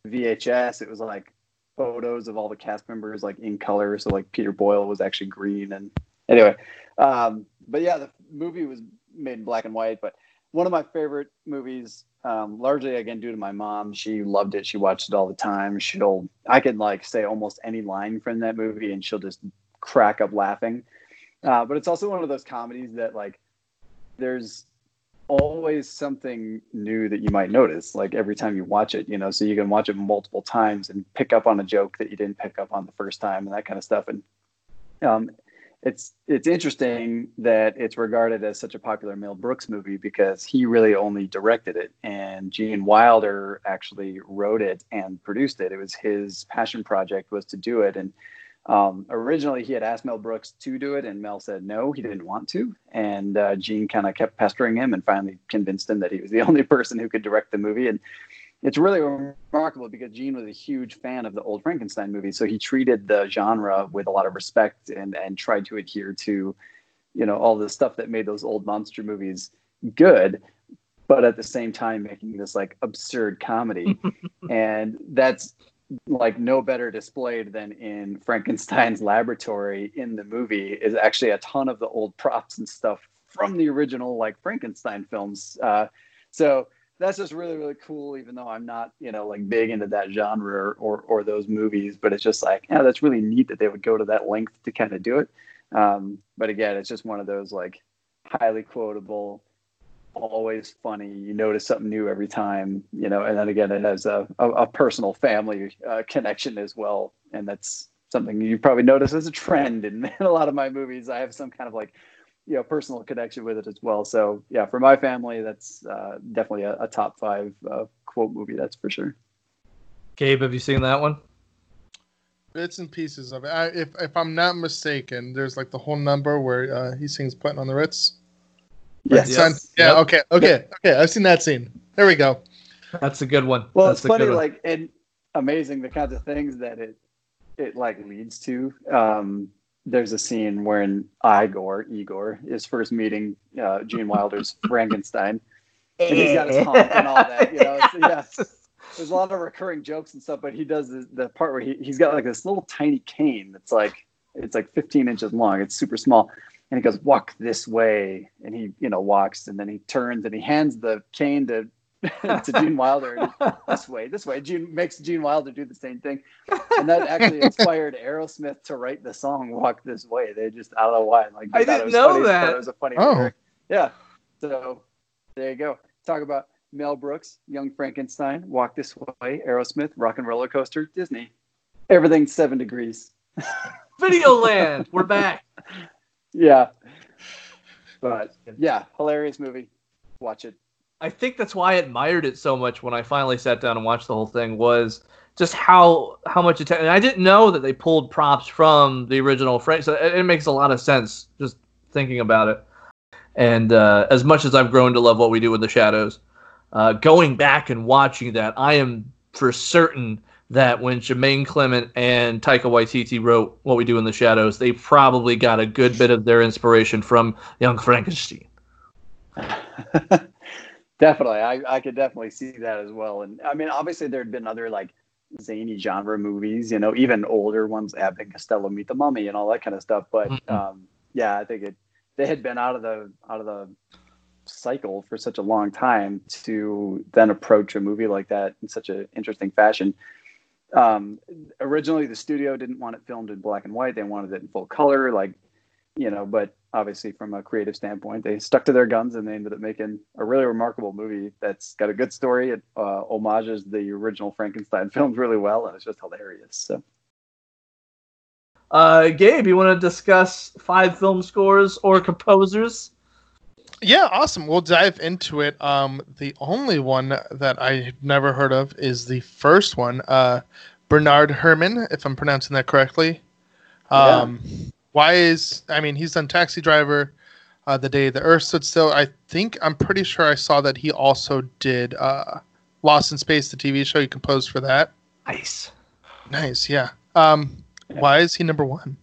VHS, it was like photos of all the cast members like in color. So like Peter Boyle was actually green, and anyway, um, but yeah, the movie was made in black and white, but one of my favorite movies um, largely again due to my mom she loved it. She watched it all the time. She'll i could like say almost any line from that movie and she'll just crack up laughing. Uh, but it's also one of those comedies that like there's always something new that you might notice like every time you watch it you know? So you can watch it multiple times and pick up on a joke that you didn't pick up on the first time and that kind of stuff. And um, it's it's interesting that it's regarded as such a popular Mel Brooks movie because he really only directed it, and Gene Wilder actually wrote it and produced it. It was his passion project was to do it, and um, originally he had asked Mel Brooks to do it, and Mel said no, he didn't want to, and uh, Gene kind of kept pestering him, and finally convinced him that he was the only person who could direct the movie, and it's really remarkable because Gene was a huge fan of the old Frankenstein movie, so he treated the genre with a lot of respect and and tried to adhere to, you know, all the stuff that made those old monster movies good, but at the same time making this like absurd comedy, and that's like no better displayed than in Frankenstein's laboratory in the movie is actually a ton of the old props and stuff from the original like Frankenstein films. Uh, so that's just really really cool even though i'm not you know like big into that genre or, or, those movies but it's just like yeah that's really neat that they would go to that length to kind of do it. Um, but again it's just one of those like highly quotable always funny you notice something new every time you know and then again it has a, a, a personal family uh, connection as well and that's something you probably notice as a trend in, in a lot of my movies. I have some kind of like you know personal connection with it as well. So yeah, for my family, that's uh, definitely a, a top five uh, quote movie. That's for sure. Gabe, have you seen that one? Bits and pieces of it. I, if if I'm not mistaken, there's like the whole number where uh, he sings "Putting on the Ritz." Yes. Son- Yes. Yeah. Yep. Okay. Okay. Okay. I've seen that scene. There we go. That's a good one. Well, That's it's funny, one. like and amazing the kinds of things that it it like leads to. Um, there's a scene wherein Igor Igor is first meeting uh, Gene Wilder's Frankenstein, and he's got his hump and all that. You know, it's, yeah. There's a lot of recurring jokes and stuff, but he does the, the part where he he's got like this little tiny cane that's like it's like 15 inches long. It's super small, and he goes walk this way, and he you know walks, and then he turns and he hands the cane to to Gene Wilder. This way, this way. Gene makes Gene Wilder do the same thing, and that actually inspired Aerosmith to write the song "Walk This Way." They just I don't know why. Like I thought didn't it was know funny, that. It was a funny Oh. lyric. Yeah. So there you go. Talk about Mel Brooks, Young Frankenstein, Walk This Way, Aerosmith, Rock and Roller Coaster, Disney. Everything's seven degrees. Videoland. We're back. Yeah. But yeah, hilarious movie. Watch it. I think that's why I admired it so much when I finally sat down and watched the whole thing was just how how much attention. I didn't know that they pulled props from the original Frank, so it, it makes a lot of sense just thinking about it. And uh, as much as I've grown to love what we do in the shadows, uh, going back and watching that, I am for certain that when Jemaine Clement and Taika Waititi wrote What We Do in the Shadows, they probably got a good bit of their inspiration from Young Frankenstein. definitely. I, I could definitely see that as well. And I mean, obviously, there had been other like zany genre movies, you know, even older ones, Abbott and Costello Meet the Mummy and all that kind of stuff. But Mhm. um, yeah, I think it they had been out of the out of the cycle for such a long time to then approach a movie like that in such an interesting fashion. Um, originally, the studio didn't want it filmed in black and white; they wanted it in full color, like you know. But obviously, from a creative standpoint, they stuck to their guns and they ended up making a really remarkable movie that's got a good story. It uh, homages the original Frankenstein films really well, and it's just hilarious. So. Uh, Gabe, you want to discuss five film scores or composers? Yeah, awesome. We'll dive into it. Um, the only one that I've never heard of is the first one, uh, Bernard Herrmann, if I'm pronouncing that correctly. Um, Why is I mean he's done Taxi Driver, uh, The Day the Earth Stood Still. I think I'm pretty sure I saw that he also did uh, Lost in Space, the TV show. He composed for that. Nice. Nice, yeah. Um, why is he number one?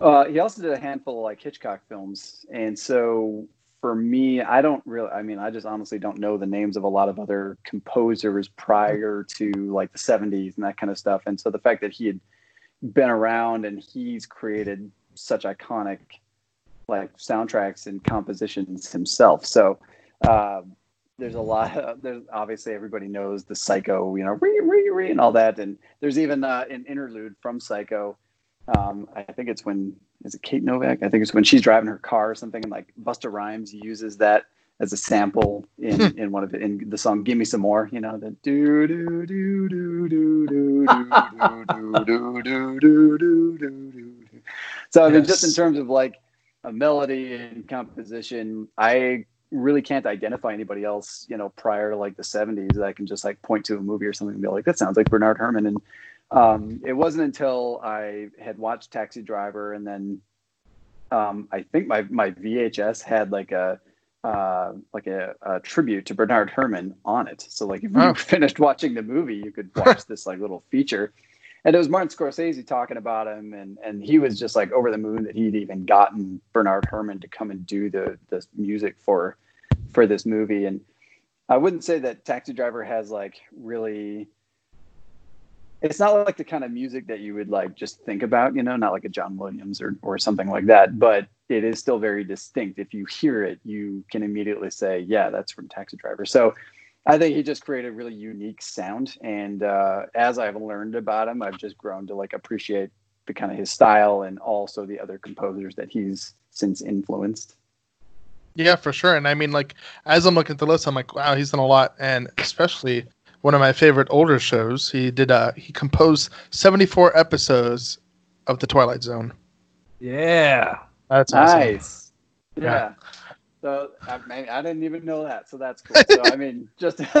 Uh, he also did a handful of like Hitchcock films, and so for me, I don't really. I mean, I just honestly don't know the names of a lot of other composers prior to like the '70s and that kind of stuff. And so the fact that he had been around and he's created such iconic like soundtracks and compositions himself. So um, there's a lot. Of, there's obviously everybody knows the Psycho, you know, re re re and all that. And there's even uh, an interlude from Psycho. Um, I think it's when is it Kate Novak? I think it's when she's driving her car or something, and like Busta Rhymes uses that as a sample in, in one of it in the song "Give Me Some More." You know the do do do do do do do do do do do do do do. So I mean, just in terms of like a melody and composition, I really can't identify anybody else, you know, prior to like the 70s that I can just like point to a movie or something and be like, that sounds like Bernard Herrmann. And um, it wasn't until I had watched Taxi Driver and then um, I think my, my VHS had like a uh, like a, a tribute to Bernard Herrmann on it. So like if you Oh. finished watching the movie, you could watch this like little feature. And it was Martin Scorsese talking about him, and and he was just like over the moon that he'd even gotten Bernard Herrmann to come and do the the music for for this movie. And I wouldn't say that Taxi Driver has like really. It's not like the kind of music that you would like just think about, you know, not like a John Williams or or something like that. But it is still very distinct. If you hear it, you can immediately say, "Yeah, that's from Taxi Driver." So. I think he just created a really unique sound, and uh, as I've learned about him, I've just grown to like appreciate the kind of his style and also the other composers that he's since influenced. Yeah, for sure. And I mean, like, as I'm looking at the list, I'm like, wow, he's done a lot. And especially one of my favorite older shows, he did. Uh, he composed 74 episodes of The Twilight Zone. Yeah. That's awesome. Nice, yeah. Yeah. So I, mean, I didn't even know that, so that's cool. So I mean, just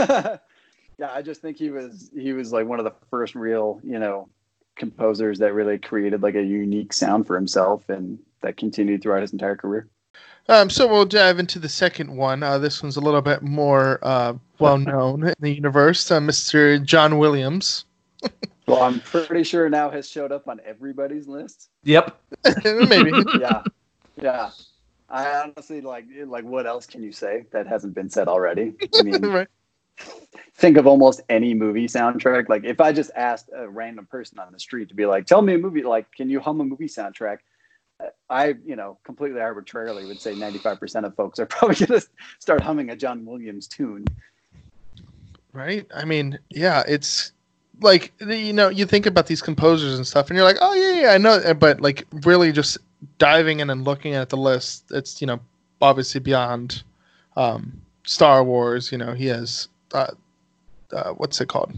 Yeah, I just think he was he was like one of the first real, you know, composers that really created like a unique sound for himself and that continued throughout his entire career. Um, so we'll dive into the second one. Uh, this one's a little bit more uh, well known in the universe. Uh, Mr. John Williams. Well, I'm pretty sure now has showed up on everybody's list. Yep. Maybe. Yeah, yeah. I honestly like like what else can you say that hasn't been said already? I mean, right. think of almost any movie soundtrack. Like if I just asked a random person on the street to be like, "Tell me a movie," like, "Can you hum a movie soundtrack?" I, you know, completely arbitrarily would say 95% of folks are probably going to start humming a John Williams tune. Right. I mean, yeah, it's like you know, you think about these composers and stuff, and you're like, oh yeah, yeah, I know, but like really just diving in and looking at the list, it's you know obviously beyond um, Star Wars. You know, he has uh, uh, what's it called?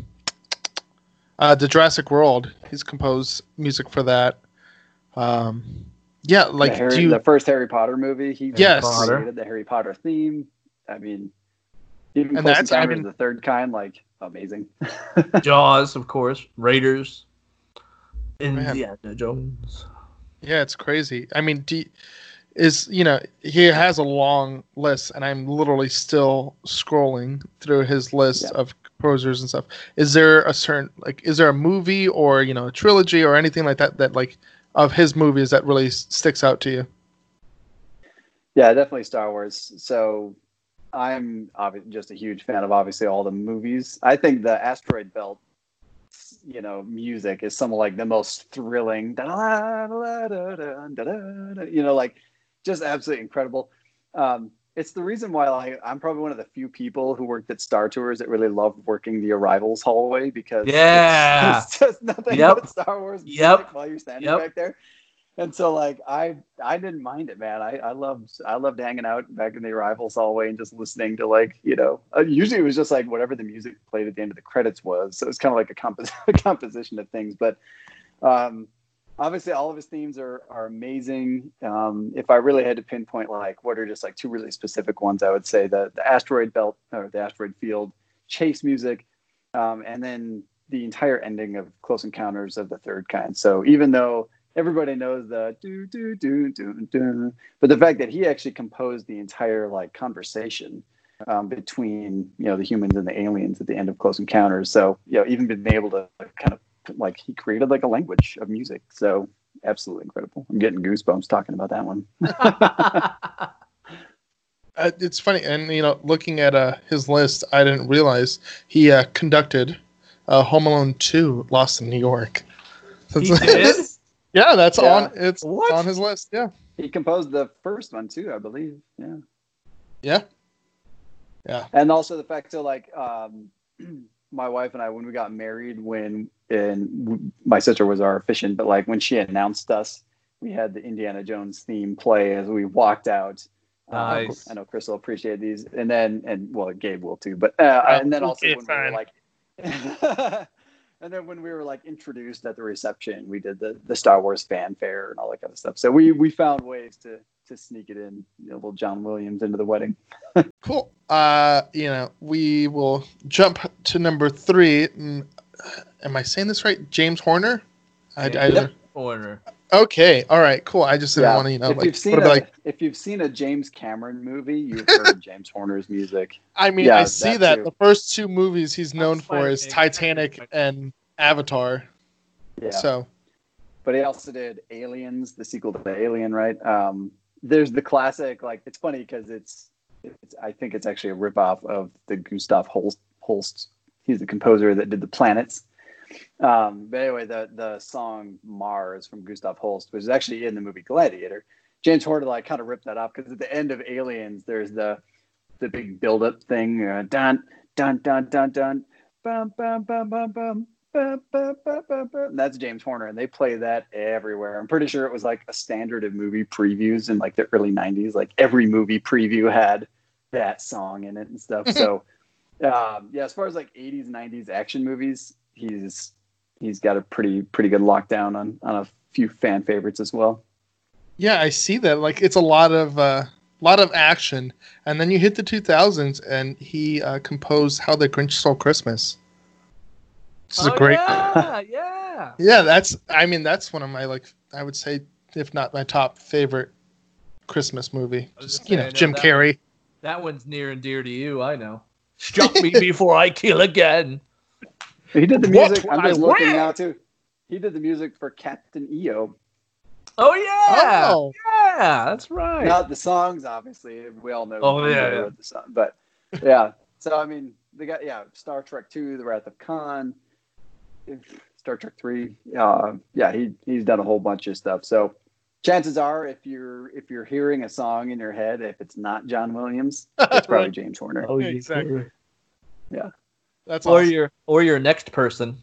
Uh, the Jurassic World. He's composed music for that. Um, yeah, like the, Harry, do you, the first Harry Potter movie, he Yes. created the Harry Potter theme. I mean, even And Close that's- I mean- the Third Kind, like amazing. Jaws, of course. Raiders. Man. Indiana Jones. Yeah, it's crazy. I mean, do, is you know he has a long list, and I'm literally still scrolling through his list Yeah. of composers and stuff. Is there a certain like, is there a movie or you know a trilogy or anything like that that like of his movies that really sticks out to you? Yeah, definitely Star Wars. So I'm just a huge fan of obviously all the movies. I think the Asteroid Belt, you know, music is some of like the most thrilling, you know, like just absolutely incredible. Um, it's the reason why like, I'm probably one of the few people who worked at Star Tours that really loved working the arrivals hallway because Yeah. it's, just nothing Yep. but Star Wars music Yep. while you're standing Yep. back there. And so like I I didn't mind it, man. I I loved I loved hanging out back in the arrivals hallway and just listening to like you know uh, usually it was just like whatever the music played at the end of the credits was. So it's kind of like a, compos- a composition of things. But um, obviously all of his themes are are amazing. Um, if I really had to pinpoint like what are just like two really specific ones, I would say the the asteroid belt or the asteroid field chase music, um, and then the entire ending of Close Encounters of the Third Kind. So even though everybody knows the do do do do do, but the fact that he actually composed the entire like conversation um, between you know the humans and the aliens at the end of Close Encounters. So you know even been able to kind of like he created like a language of music. So absolutely incredible. I'm getting goosebumps talking about that one. Uh, it's funny, and you know, looking at uh, his list, I didn't realize he uh, conducted uh, Home Alone Two: Lost in New York. So He it's- did? yeah, that's Yeah. on. It's What? on his list. Yeah. He composed the first one too, I believe. Yeah. Yeah. Yeah. and also the fact that like um my wife and i when we got married when and my sister was our officiant but like when she announced us we had the indiana jones theme play as we walked out. Uh, i know chris will appreciate these and then and well gabe will too but uh, Oh, and then also okay, when fine. we were like and then when we were like introduced at the reception we did the the star wars fanfare and all that kind of stuff. So we we found ways to to sneak it in you know, little john williams into the wedding Cool. Uh, you know, we will jump to number three. Mm, Am I saying this right? James Horner. I, I, Yep. Corner. Okay. All right. Cool. I just didn't want to, you know, if like, you've seen a, like, if you've seen a James Cameron movie, you've heard James Horner's music. I mean, yeah, I see that that. The first two movies he's known That's for is James. Titanic and Avatar. Yeah, So, but he also did Aliens, the sequel to Alien, right? Um, there's the classic. Like it's funny because it's, it's I think it's actually a ripoff of the Gustav Holst. Holst. He's the composer that did the planets. Um, but anyway, the the song Mars from Gustav Holst, which is actually in the movie Gladiator. James Horner like kind of ripped that off because at the end of Aliens, there's the the big build up thing, uh, dun dun dun dun dun, bum bum bum bum bum. That's James Horner, and they play that everywhere. I'm pretty sure it was like a standard of movie previews in like the early '90s. Like every movie preview had that song in it and stuff. So, um, yeah, as far as like '80s, '90s action movies, he's he's got a pretty pretty good lockdown on on a few fan favorites as well. yeah, I see that. Like, it's a lot of uh, a lot of action, and then you hit the 2000s, and he uh, composed "How the Grinch Stole Christmas." This is Oh, a great. Yeah, yeah. Yeah, that's. I mean, that's one of my like. I would say, if not my top favorite Christmas movie. I Just you say, know, I Jim that Carrey. That one's near and dear to you. I know. Struck me before I kill again. He did the What music. I'm I looking will. now too. He did the music for Captain EO. Oh yeah, Oh, yeah, that's right. Not the songs, obviously. We all know. Oh, yeah, yeah. The song, but yeah. So I mean, they got yeah, Star Trek Two, The Wrath of Khan, Star Trek Three. Uh, yeah, he he's done a whole bunch of stuff. So chances are, if you're if you're hearing a song in your head, if it's not John Williams, it's probably James Horner. oh, you- Exactly. Yeah. That's Or awesome. your or your next person.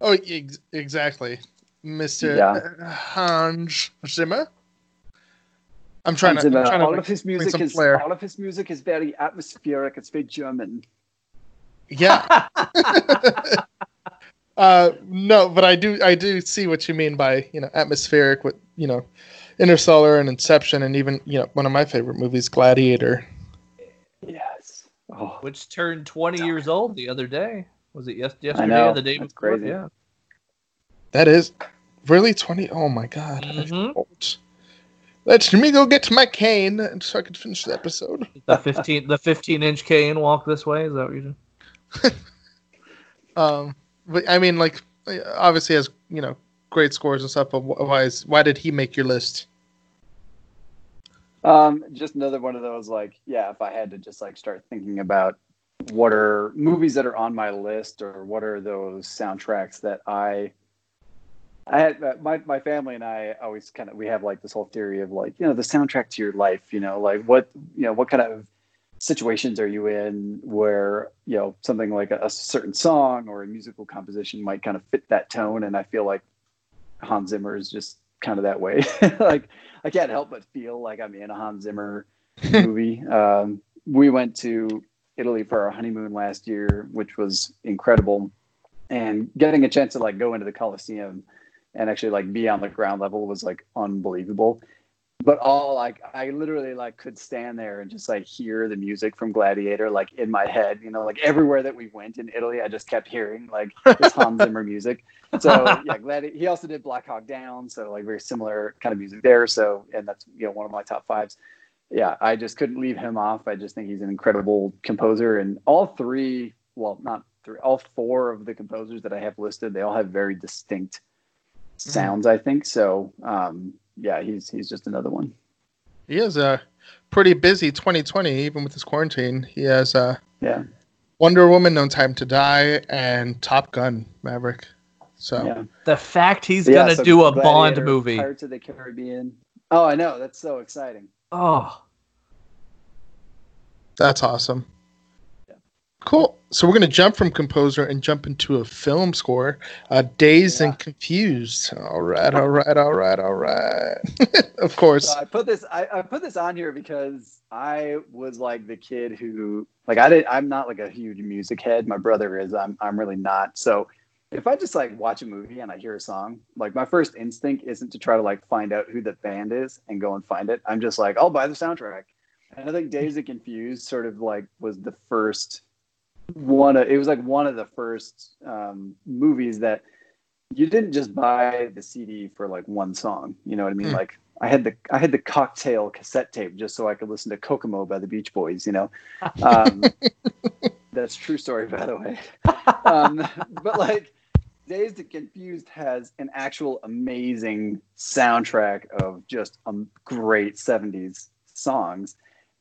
Oh, ex- exactly, Mister Yeah. Hans Zimmer. I'm trying to. I'm trying to all like, of his music is flair. all of his music is very atmospheric. It's very German. Yeah. uh, no, but I do. I do see what you mean by you know atmospheric with you know Interstellar and Inception, and even you know one of my favorite movies, Gladiator. Yes. Oh, Which turned 20 years old the other day. Was it yes, I yesterday know. or the day That's before? crazy. Yeah. That is really twenty. Oh my god. I feel Mhm. old. Let me go get my cane so I can finish the episode. The 15 the 15 inch cane walk this way. Is that what you do? Um, but I mean, like, obviously has you know great scores and stuff. But why is why did he make your list? Um, just another one of those like, yeah, if I had to just like start thinking about what are movies that are on my list or what are those soundtracks that I I had uh, my my family and I always kind of we have like this whole theory of like, you know, the soundtrack to your life, you know, like what, you know, what kind of situations are you in where, you know, something like a, a certain song or a musical composition might kind of fit that tone and I feel like Hans Zimmer is just kind of that way. like I can't help but feel like I'm in a Hans Zimmer movie. Um, we went to Italy for our honeymoon last year, which was incredible, and getting a chance to like go into the Colosseum and actually like be on the ground level was like unbelievable. But all like I literally like could stand there and just like hear the music from Gladiator like in my head, you know, like everywhere that we went in Italy, I just kept hearing like this Hans Zimmer music. So yeah, Gladi- he also did Black Hawk Down, so like very similar kind of music there. So and that's you know one of my top fives. Yeah, I just couldn't leave him off. I just think he's an incredible composer, and all three, well, not three, all four of the composers that I have listed, they all have very distinct sounds. I think so. Um, yeah, he's he's just another one. He has a pretty busy 2020, even with his quarantine. He has uh, Yeah, Wonder Woman, No Time to Die, and Top Gun Maverick. So yeah. The fact he's Yeah, gonna so do a Bond movie. Pirates of the Caribbean. Oh, I know. That's so exciting. Oh, that's awesome. Yeah. Cool. So we're gonna jump from composer and jump into a film score. Uh, Dazed Yeah. and Confused. All right, all right, all right, all right. of course. So I put this I, I put this on here because I was like the kid who like I did I'm not like a huge music head. My brother is. I'm I'm really not. So if I just like watch a movie and I hear a song, like my first instinct isn't to try to like find out who the band is and go and find it. I'm just like, I'll buy the soundtrack. And I think Dazed and Confused sort of like was the first one of, it was like one of the first um, movies that you didn't just buy the CD for like one song. You know what I mean? Hmm. Like I had the I had the cocktail cassette tape just so I could listen to Kokomo by the Beach Boys. You know, um, that's true story by the way. Um, but like Dazed and Confused has an actual amazing soundtrack of just um, great '70s songs.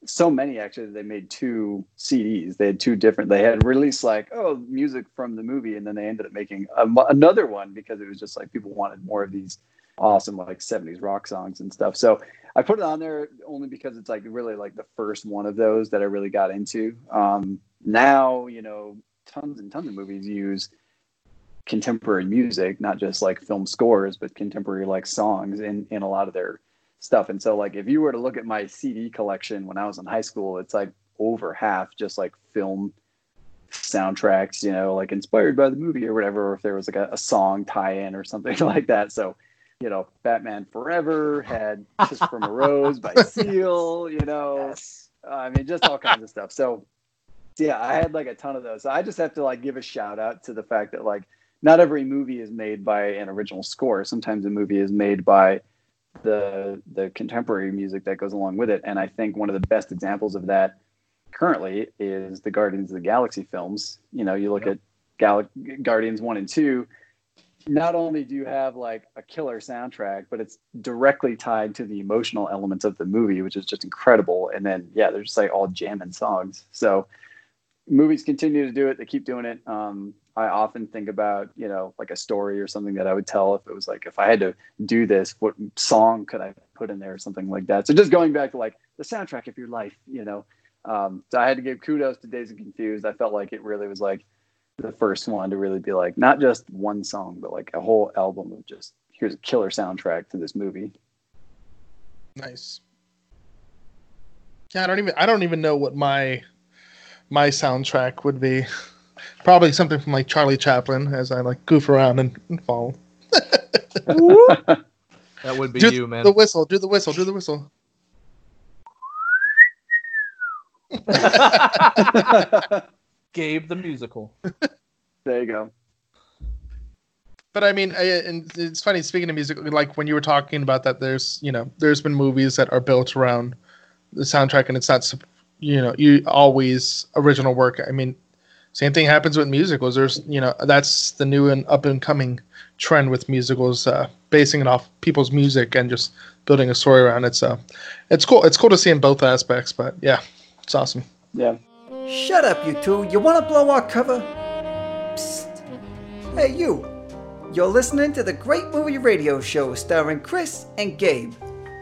So many actually, they made two CDs. They had two different. They had released like oh music from the movie, and then they ended up making a, another one because it was just like people wanted more of these awesome like 70s rock songs and stuff. So I put it on there only because it's like really like the first one of those that I really got into. Um, now you know tons and tons of movies use contemporary music, not just like film scores, but contemporary like songs in in a lot of their stuff. And so like if you were to look at my CD collection when I was in high school, it's like over half just like film soundtracks, you know, like inspired by the movie or whatever, or if there was like a, a song tie-in or something like that. So you know, Batman Forever, had Kiss from a Rose by Seal, you know, I mean, just all kinds of stuff. So, yeah, I had like a ton of those. I just have to like give a shout out to the fact that like not every movie is made by an original score. Sometimes a movie is made by the the contemporary music that goes along with it. And I think one of the best examples of that currently is the Guardians of the Galaxy films. You know, you look yep. at Gal- Guardians one and two. Not only do you have like a killer soundtrack, but it's directly tied to the emotional elements of the movie, which is just incredible. And then yeah, they're just like all jamming songs. So movies continue to do it. They keep doing it. Um, I often think about, you know, like a story or something that I would tell if it was like, if I had to do this, what song could I put in there or something like that. So just going back to like the soundtrack of your life, you know. Um, so I had to give kudos to Dazed and Confused. I felt like it really was like the first one to really be like, not just one song, but like a whole album of just, here's a killer soundtrack to this movie. Nice. Yeah, I don't even, I don't even know what my, my soundtrack would be. Probably something from like Charlie Chaplin as I like goof around and, and fall. that would be do you, man. The whistle, do the whistle, do the whistle. Gabe the musical. There you go. But I mean, I, and it's funny speaking of music. Like when you were talking about that, there's you know, there's been movies that are built around the soundtrack, and it's not you know, you always original work. I mean, same thing happens with musicals. There's, you know, that's the new and up and coming trend with musicals, uh, basing it off people's music and just building a story around it. So it's cool. It's cool to see in both aspects, but yeah, it's awesome. Yeah. Shut up, you two. You want to blow our cover? Psst. Hey, you. You're listening to the Great Movie Radio Show starring Chris and Gabe.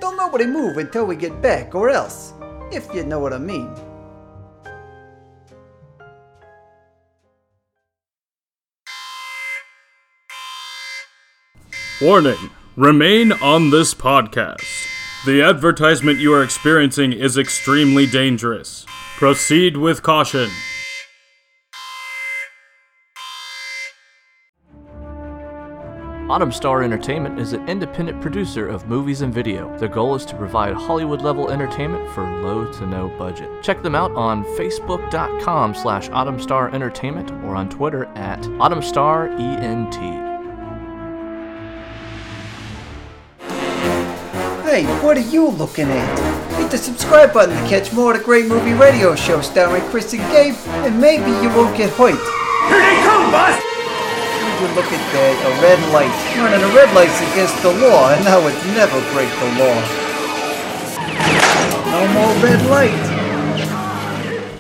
Don't nobody move until we get back, or else, if you know what I mean. Warning Remain on this podcast. The advertisement you are experiencing is extremely dangerous. Proceed with caution. Autumn Star Entertainment is an independent producer of movies and video. Their goal is to provide Hollywood level entertainment for low to no budget. Check them out on facebook.com slash autumnstar entertainment or on Twitter at autumnstarent. Hey, what are you looking at? Hit the subscribe button to catch more of the Great Movie Radio Show starring Chris and Gabe, and maybe you won't get hurt. Here they come, boss! You look at that? A red light. Running a red light's against the law, and I would never break the law. No more red light.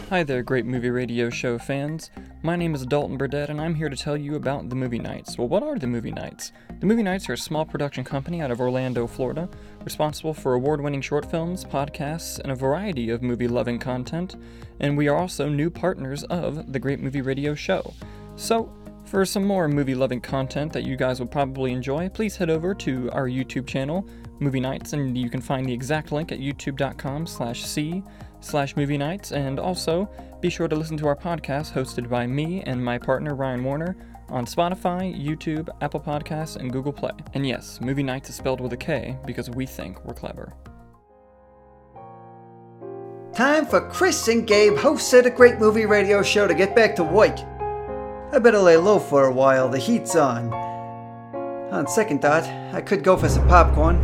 Hi there, Great Movie Radio Show fans. My name is Dalton Burdett, and I'm here to tell you about the Movie Knights. Well, what are the Movie Knights? The Movie Knights are a small production company out of Orlando, Florida, responsible for award winning short films, podcasts, and a variety of movie loving content, and we are also new partners of the Great Movie Radio Show. So, for some more movie loving content that you guys will probably enjoy, please head over to our YouTube channel, Movie Knights, and you can find the exact link at youtube.com slash c slash movie nights, and also be sure to listen to our podcast hosted by me and my partner Ryan Warner on Spotify, YouTube, Apple Podcasts, and Google Play. And yes, movie knights is spelled with a K because we think we're clever. Time for Chris and Gabe, hosts of the Great Movie Radio Show, to get back to work. I better lay low for a while, the heat's on. On second thought, I could go for some popcorn.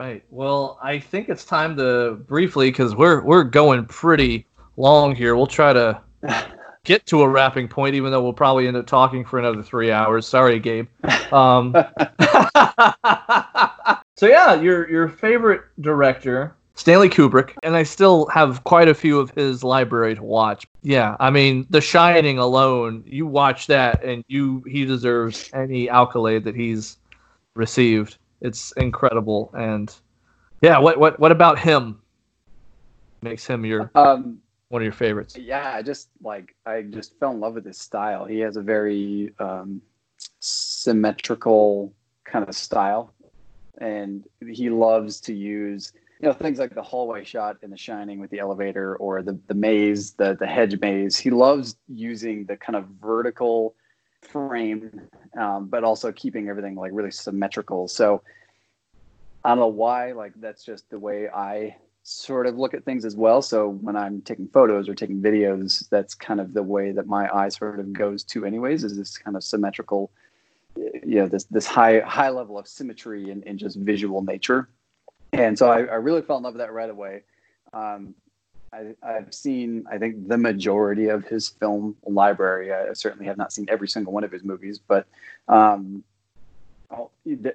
right. Well, I think it's time to briefly because we're we're going pretty long here. We'll try to get to a wrapping point, even though we'll probably end up talking for another three hours. Sorry, Gabe. Um, so yeah, your your favorite director, Stanley Kubrick, and I still have quite a few of his library to watch. Yeah, I mean, The Shining alone, you watch that, and you he deserves any accolade that he's received. It's incredible, and yeah, what what what about him makes him your Um, one of your favorites? yeah, I just like I just fell in love with his style. He has a very um, symmetrical kind of style, and he loves to use you know things like the hallway shot in The Shining with the elevator or the the maze, the the hedge maze. He loves using the kind of vertical frame, um, but also keeping everything like really symmetrical. So I don't know why, like that's just the way I sort of look at things as well. So when I'm taking photos or taking videos, that's kind of the way that my eye sort of goes to, anyways, is this kind of symmetrical, you know, this this high high level of symmetry in, in just visual nature. And so I, I, really fell in love with that right away. Um, I, have seen, I think, the majority of his film library. I certainly have not seen every single one of his movies, but um,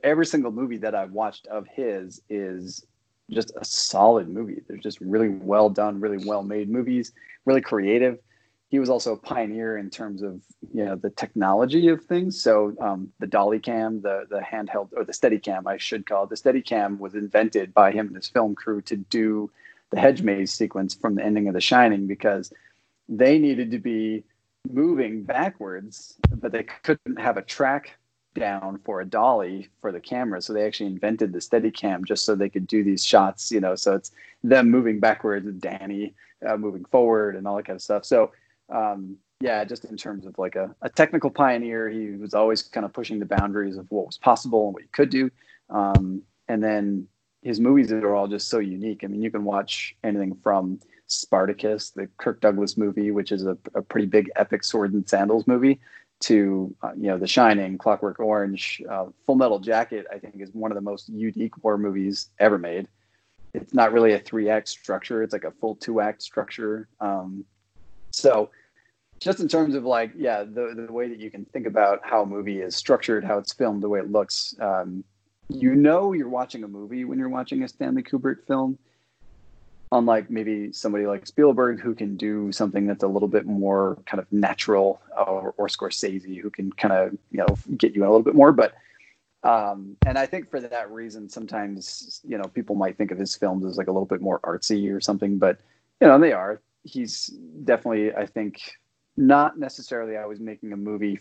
every single movie that I've watched of his is just a solid movie. They're just really well done, really well made movies, really creative. He was also a pioneer in terms of you know the technology of things. So um, the dolly cam, the the handheld or the Steadicam, I should call it. The Steadicam was invented by him and his film crew to do the hedge maze sequence from the ending of The Shining because they needed to be moving backwards, but they couldn't have a track down for a dolly for the camera. So they actually invented the Steadicam just so they could do these shots, you know. So it's them moving backwards and Danny uh, moving forward and all that kind of stuff. So um, yeah, just in terms of like a, a, technical pioneer, he was always kind of pushing the boundaries of what was possible and what you could do. Um, and then his movies are all just so unique. I mean, you can watch anything from Spartacus, the Kirk Douglas movie, which is a, a pretty big epic sword and sandals movie, to uh, you know The Shining, Clockwork Orange, uh, Full Metal Jacket. I think is one of the most unique war movies ever made. It's not really a three act structure; it's like a full two act structure. Um, so, just in terms of like, yeah, the the way that you can think about how a movie is structured, how it's filmed, the way it looks. Um, you know, you're watching a movie when you're watching a Stanley Kubrick film unlike maybe somebody like Spielberg who can do something that's a little bit more kind of natural, or, or Scorsese who can kind of you know get you a little bit more. But um, and I think for that reason, sometimes you know people might think of his films as like a little bit more artsy or something, but you know they are. He's definitely, I think, not necessarily I was making a movie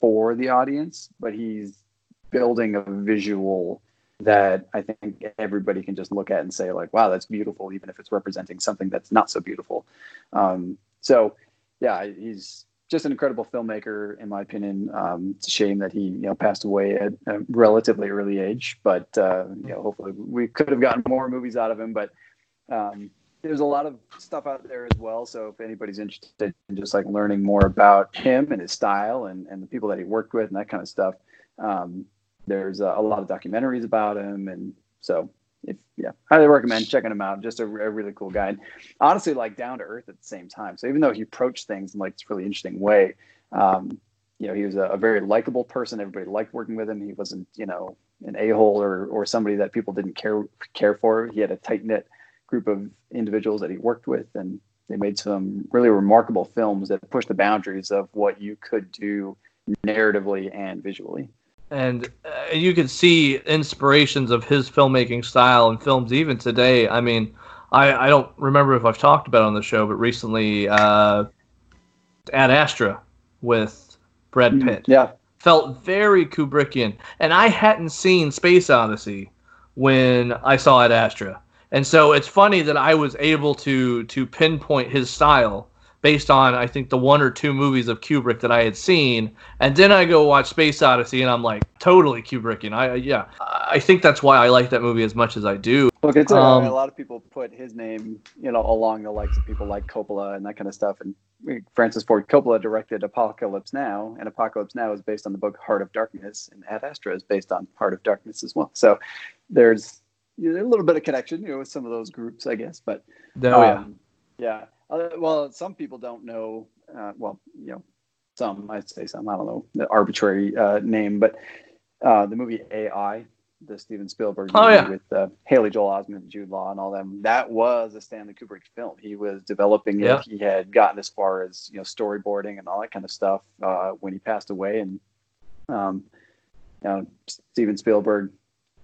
for the audience, but he's building a visual that I think everybody can just look at and say like, wow, that's beautiful, even if it's representing something that's not so beautiful. Um, so yeah, he's just an incredible filmmaker, in my opinion. Um, it's a shame that he, you know, passed away at a relatively early age, but uh, you know, hopefully we could have gotten more movies out of him. But um, there's a lot of stuff out there as well. So if anybody's interested in just like learning more about him and his style and, and the people that he worked with and that kind of stuff, um, there's a, a lot of documentaries about him, and so if yeah, highly recommend checking him out. Just a, a, really cool guy, and honestly, like down to earth at the same time. So even though he approached things in like this really interesting way, um, you know, he was a, a very likable person. Everybody liked working with him. He wasn't, you know, an a hole or or somebody that people didn't care care for. He had a tight knit group of individuals that he worked with, and they made some really remarkable films that pushed the boundaries of what you could do narratively and visually and uh, you can see inspirations of his filmmaking style in films even today. I mean, I, I don't remember if I've talked about on the show, but recently, uh, Ad Astra with Brad mm, Pitt. Yeah, felt very Kubrickian, and I hadn't seen Space Odyssey when I saw Ad Astra, and so it's funny that I was able to to pinpoint his style based on I think the one or two movies of Kubrick that I had seen, and then I go watch Space Odyssey, and I'm like totally Kubrickian. I yeah, I think that's why I like that movie as much as I do. Look, it's um, a lot of people put his name, you know, along the likes of people like Coppola and that kind of stuff. And Francis Ford Coppola directed Apocalypse Now, and Apocalypse Now is based on the book Heart of Darkness, and Ad Astra is based on Heart of Darkness as well. So there's you know, a little bit of connection, you know, with some of those groups, I guess. But oh, um, yeah, yeah. Uh, well, some people don't know. Uh, well, you know, some I'd say some. I don't know the arbitrary uh, name, but uh, the movie AI, the Steven Spielberg oh, movie yeah. with uh, Haley Joel Osment, Jude Law, and all them. That was a Stanley Kubrick film. He was developing it. Yeah. He had gotten as far as you know storyboarding and all that kind of stuff uh, when he passed away, and um, you know, Steven Spielberg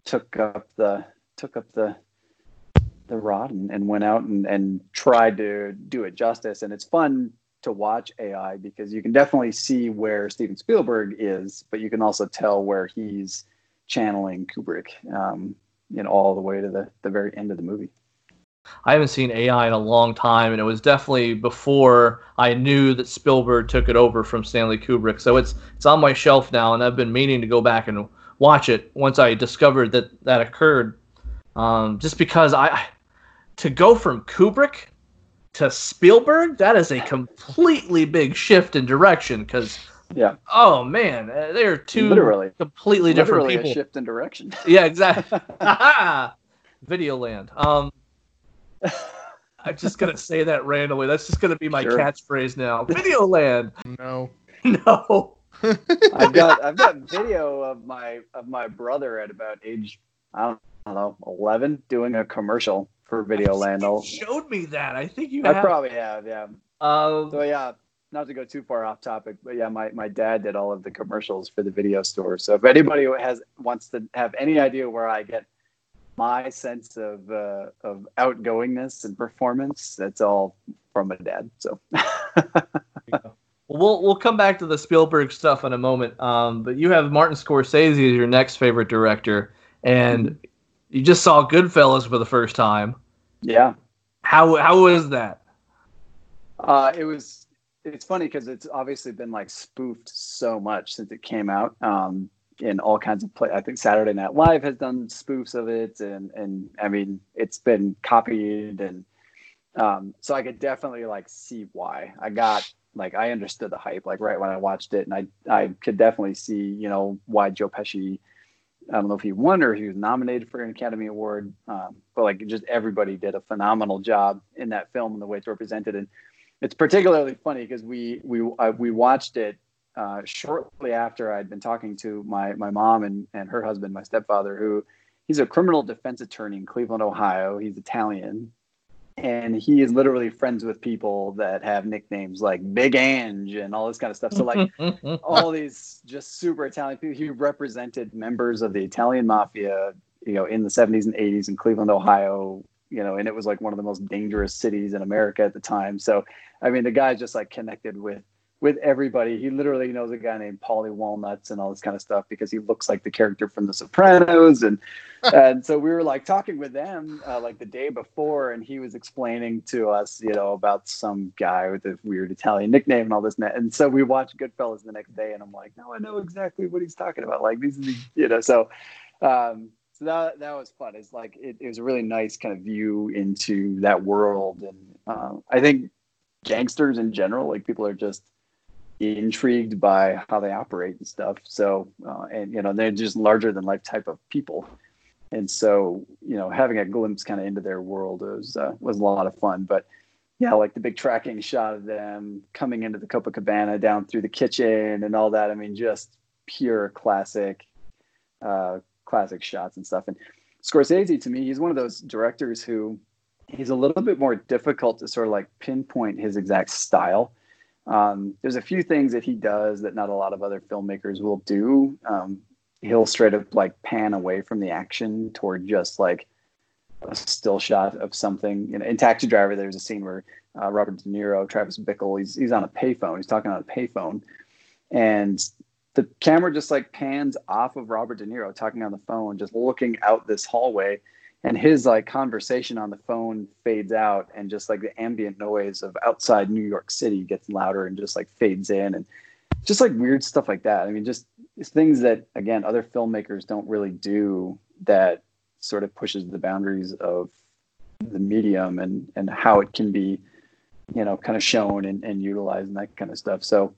took up the took up the the rod and, and went out and, and tried to do it justice. And it's fun to watch AI because you can definitely see where Steven Spielberg is, but you can also tell where he's channeling Kubrick, um, all the way to the, the very end of the movie. I haven't seen AI in a long time, and it was definitely before I knew that Spielberg took it over from Stanley Kubrick. So it's it's on my shelf now, and I've been meaning to go back and watch it once I discovered that that occurred. Um, just because I to go from Kubrick to Spielberg, that is a completely big shift in direction. Because Yeah, oh man, uh, they're two Literally. completely different literally people. a shift in direction. Yeah, exactly. Videoland. Um, I'm just gonna say that randomly. That's just gonna be my Sure. catchphrase now. Videoland. No. No. I've got I've got video of my of my brother at about age I don't know eleven doing a commercial for Videoland. You I'll- showed me that. I think you I have. probably have, yeah. um, So yeah, not to go too far off topic, but yeah, my, my dad did all of the commercials for the video store. So if anybody has wants to have any idea where I get my sense of uh, of outgoingness and performance, that's all from my dad. So we'll we'll come back to the Spielberg stuff in a moment. Um, but you have Martin Scorsese as your next favorite director, and you just saw Goodfellas for the first time. yeah, How how was that? Uh, it was. It's funny because it's obviously been like spoofed so much since it came out. Um, in all kinds of play. I think Saturday Night Live has done spoofs of it, and and I mean it's been copied, and um, so I could definitely like see why. I got like I understood the hype like right when I watched it, and I I could definitely see you know why Joe Pesci. I don't know if he won or he was nominated for an Academy Award, um, but like just everybody did a phenomenal job in that film and the way it's represented. And it's particularly funny because we we we watched it uh, shortly after I'd been talking to my my mom and and her husband, my stepfather, who he's a criminal defense attorney in Cleveland, Ohio. He's Italian, and he is literally friends with people that have nicknames like Big Ange and all this kind of stuff. So like all these just super Italian people. He represented members of the Italian mafia, you know, in the 70s and 80s in Cleveland, Ohio, you know, and it was like one of the most dangerous cities in America at the time. So, I mean, the guy just like connected with with everybody. He literally knows a guy named Paulie Walnuts and all this kind of stuff because he looks like the character from The Sopranos. And and so we were like talking with them uh, like the day before, and he was explaining to us, you know, about some guy with a weird Italian nickname and all this. And and so we watched Goodfellas the next day, and I'm like, no, I know exactly what he's talking about. Like these are the, you know, so. Um, so that that was fun. It's like it, it was a really nice kind of view into that world, and uh, I think gangsters in general, like people are just intrigued by how they operate and stuff. So, uh, and you know, they're just larger than life type of people, and so you know, having a glimpse kind of into their world was uh, was a lot of fun. But yeah, like the big tracking shot of them coming into the Copacabana down through the kitchen and all that. I mean, just pure classic, uh, classic shots and stuff. And Scorsese, to me, he's one of those directors who he's a little bit more difficult to sort of like pinpoint his exact style. Um, there's a few things that he does that not a lot of other filmmakers will do. Um, he'll straight up like pan away from the action toward just like a still shot of something. You know, in Taxi Driver, there's a scene where uh, Robert De Niro, Travis Bickle, he's he's on a payphone. He's talking on a payphone, and the camera just like pans off of Robert De Niro talking on the phone, just looking out this hallway, and his like conversation on the phone fades out, and just like the ambient noise of outside New York City gets louder and just like fades in, and just like weird stuff like that. I mean, just things that again other filmmakers don't really do that sort of pushes the boundaries of the medium and and how it can be you know kind of shown and, and utilized and that kind of stuff so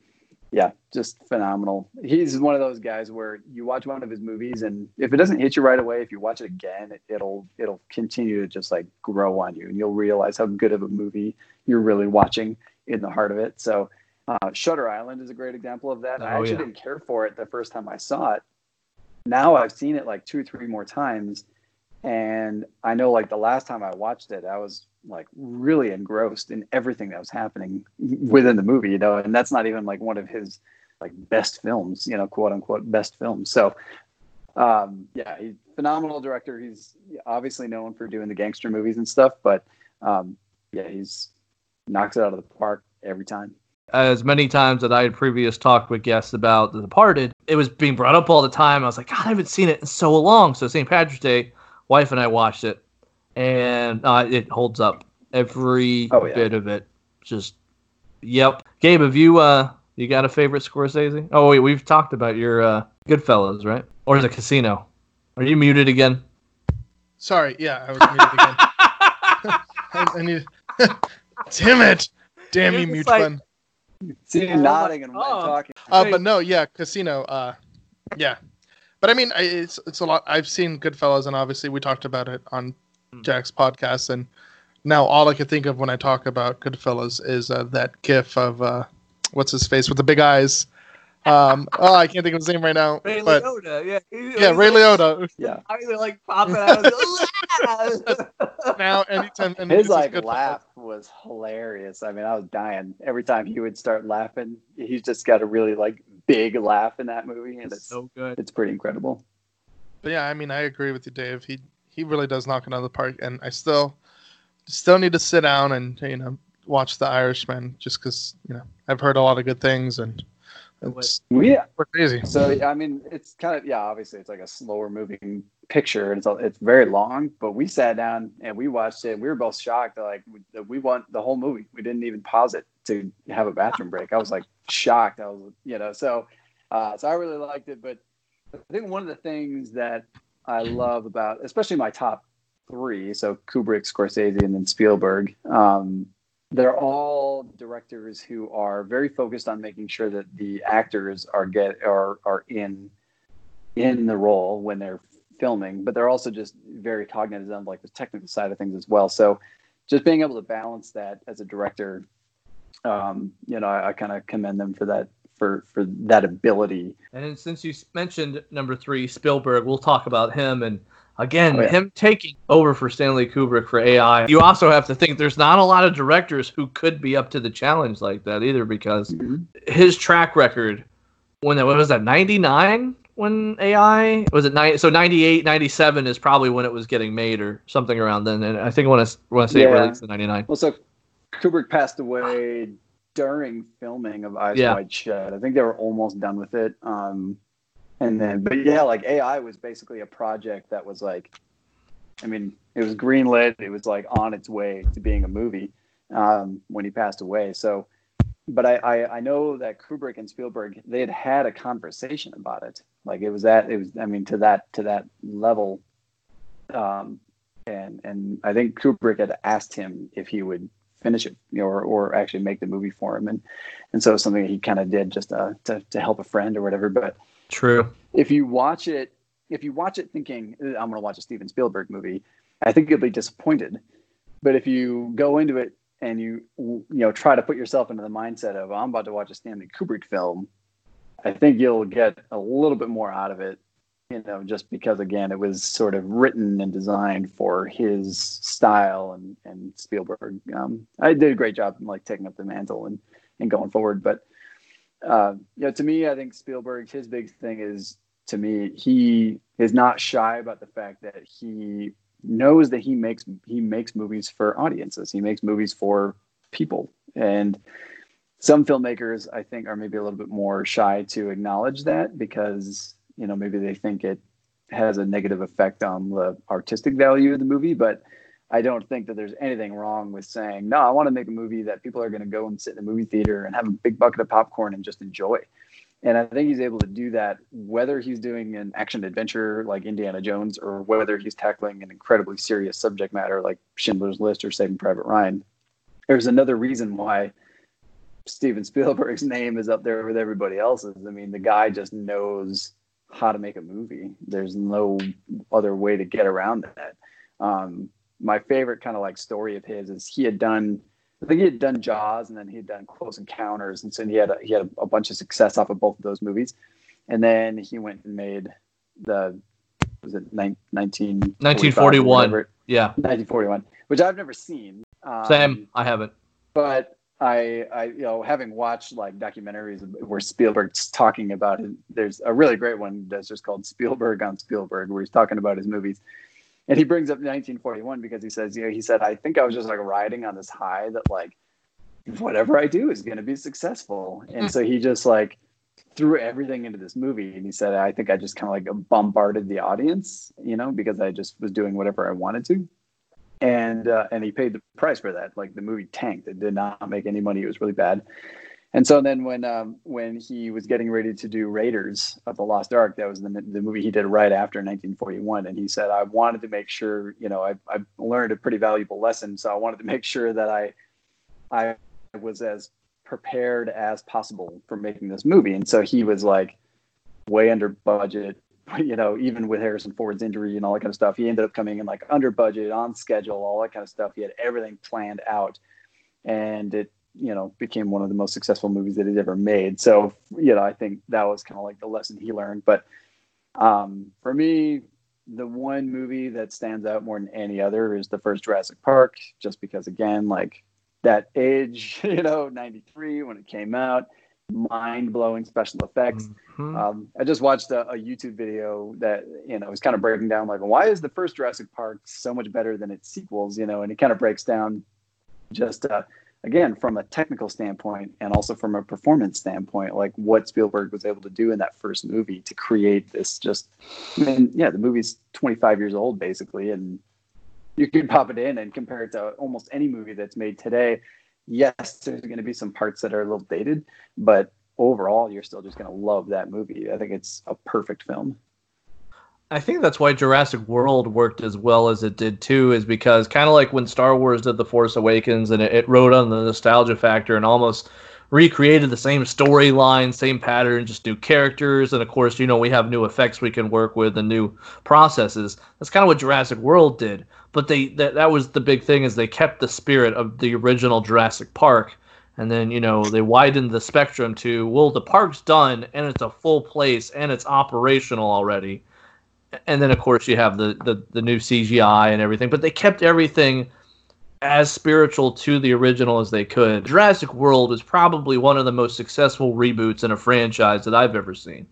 yeah just phenomenal. He's one of those guys where you watch one of his movies and if it doesn't hit you right away if you watch it again it, it'll it'll continue to just like grow on you and you'll realize how good of a movie you're really watching in the heart of it. So uh, shutter island is a great example of that. I Oh, actually yeah. didn't care for it the first time i saw it. Now i've seen it like two or three more times and I know like the last time I watched it, I was like really engrossed in everything that was happening within the movie, you know, and that's not even like one of his like best films, you know, quote unquote best films. So um yeah, he's a phenomenal director. He's obviously known for doing the gangster movies and stuff, but um yeah, he's knocks it out of the park every time. as many times that I had previous talked with guests about The Departed, it was being brought up all the time. I was like, God, I haven't seen it in so long. So St. Patrick's Day, wife and I watched it, and uh, it holds up every Oh, yeah. bit of it. Just yep. Gabe, have you uh you got a favorite Scorsese? Oh wait, we've talked about your uh, Goodfellas, right? Or the Casino? Are you muted again? Sorry, yeah, I was muted again. I, I need. Damn it! Damn you, mute like- button. See you Oh nodding and oh. talking. Uh, but no, yeah, Casino. Uh, yeah, but I mean, it's it's a lot. I've seen Goodfellas, and obviously we talked about it on. Jack's podcast, and now all I can think of when I talk about Goodfellas is uh, that GIF of uh, what's his face with the big eyes. Um, oh, I can't think of his name right now, but Liotta, yeah. yeah, Ray Liotta. Yeah. I Either like popping out. Now, anytime and His like laugh was hilarious. I mean, I was dying every time he would start laughing. He's just got a really like big laugh in that movie, and it's so good. it's pretty incredible. But yeah, I mean, I agree with you, Dave. He he really does knock it out of the park, and I still still need to sit down and you know watch The Irishman just because you know I've heard a lot of good things and it's We crazy. so I mean, it's kind of yeah. Obviously, it's like a slower moving picture, and it's it's very long. But we sat down and we watched it. and We were both shocked. Like we, that we want the whole movie. We didn't even pause it to have a bathroom break. I was like shocked. I was you know so uh, so I really liked it. But I think one of the things that I love about, especially my top three, so Kubrick, Scorsese, and then Spielberg. Um, they're all directors who are very focused on making sure that the actors are get are are in in the role when they're filming, but they're also just very cognizant of like the technical side of things as well. So just being able to balance that as a director, um, you know, I, I kind of commend them for that for for that ability. And then since you mentioned number three, Spielberg, we'll talk about him. And again, Oh, yeah. him taking over for Stanley Kubrick for AI. You also have to think there's not a lot of directors who could be up to the challenge like that either because mm-hmm. his track record, when that what was that, 99? When AI was it? So 98, 97 is probably when it was getting made or something around then. And I think when I when I say it released in 99. Well, so Kubrick passed away during filming of Eyes Yeah. Wide Shut. I think they were almost done with it. Um, and then, but yeah, like AI was basically a project that was like, I mean, it was greenlit. It was like on its way to being a movie um, when he passed away. So, but I, I, I know that Kubrick and Spielberg they had had a conversation about it. Like it was that it was I mean to that to that level. Um, and and I think Kubrick had asked him if he would finish it, you know, or, or actually make the movie for him, and and so something he kind of did just uh, to to help a friend or whatever. But True. if you watch it, if you watch it thinking "Uh, I'm going to watch a Steven Spielberg movie, I think you'll be disappointed. But if you go into it and you you know try to put yourself into the mindset of I'm about to watch a Stanley Kubrick film, I think you'll get a little bit more out of it. You know, just because again, it was sort of written and designed for his style, and and Spielberg. Um, I did a great job, in like taking up the mantle and and going forward. But uh, you know, to me, I think Spielberg, his big thing is to me, he is not shy about the fact that he knows that he makes he makes movies for audiences. He makes movies for people, and some filmmakers, I think, are maybe a little bit more shy to acknowledge that because you know maybe they think it has a negative effect on the artistic value of the movie, but I don't think that there's anything wrong with saying, no, I want to make a movie that people are going to go and sit in the movie theater and have a big bucket of popcorn and just enjoy. And I think he's able to do that whether he's doing an action adventure like Indiana Jones or whether he's tackling an incredibly serious subject matter like Schindler's List or Saving Private Ryan. There's another reason why Steven Spielberg's name is up there with everybody else's. I mean, the guy just knows how to make a movie. There's no other way to get around that. Um, my favorite kind of like story of his is he had done I think he had done Jaws and then he had done Close Encounters, and so he had a, he had a, a bunch of success off of both of those movies, and then he went and made the was it 19, 1941. Yeah. 1941, which I've never seen. Um, Same. I haven't. but I, I, you know, having watched like documentaries where Spielberg's talking about it, there's a really great one that's just called Spielberg on Spielberg, where he's talking about his movies, and he brings up 1941 because he says, you know, he said, I think I was just like riding on this high that like whatever I do is going to be successful, and so he just like threw everything into this movie, and he said, I think I just kind of like bombarded the audience, you know, because I just was doing whatever I wanted to. And uh, and he paid the price for that. Like the movie tanked; it did not make any money. It was really bad. And so then when um, when he was getting ready to do Raiders of the Lost Ark, that was the, the movie he did right after 1941, and he said, I wanted to make sure, you know, I I learned a pretty valuable lesson, so I wanted to make sure that I I was as prepared as possible for making this movie. And so he was like way under budget, you know, even with Harrison Ford's injury and all that kind of stuff. He ended up coming in like under budget, on schedule, all that kind of stuff. He had everything planned out. And it you know became one of the most successful movies that he's ever made so you know i think that was kind of like the lesson he learned but um, for me the one movie that stands out more than any other is the first jurassic park just because again like that age you know 93 when it came out mind-blowing special effects mm-hmm. um, i just watched a, a, youtube video that you know was kind of breaking down like why is the first jurassic park so much better than its sequels you know and it kind of breaks down just uh, again from a technical standpoint and also from a performance standpoint like what spielberg was able to do in that first movie to create this just i mean yeah the movie's 25 years old basically and you can pop it in and compare it to almost any movie that's made today yes there's going to be some parts that are a little dated but overall you're still just going to love that movie i think it's a perfect film I think that's why Jurassic World worked as well as it did too, is because kind of like when Star Wars did The Force Awakens and it, it rode on the nostalgia factor and almost recreated the same storyline, same pattern, just new characters, and of course, you know, we have new effects we can work with and new processes. That's kind of what Jurassic World did. But they that, that was the big thing is they kept the spirit of the original Jurassic Park. And then, you know, they widened the spectrum to, well, the park's done and it's a full place and it's operational already and then of course you have the, the the new CGI and everything, but they kept everything as spiritual to the original as they could. Jurassic World is probably one of the most successful reboots in a franchise that I've ever seen,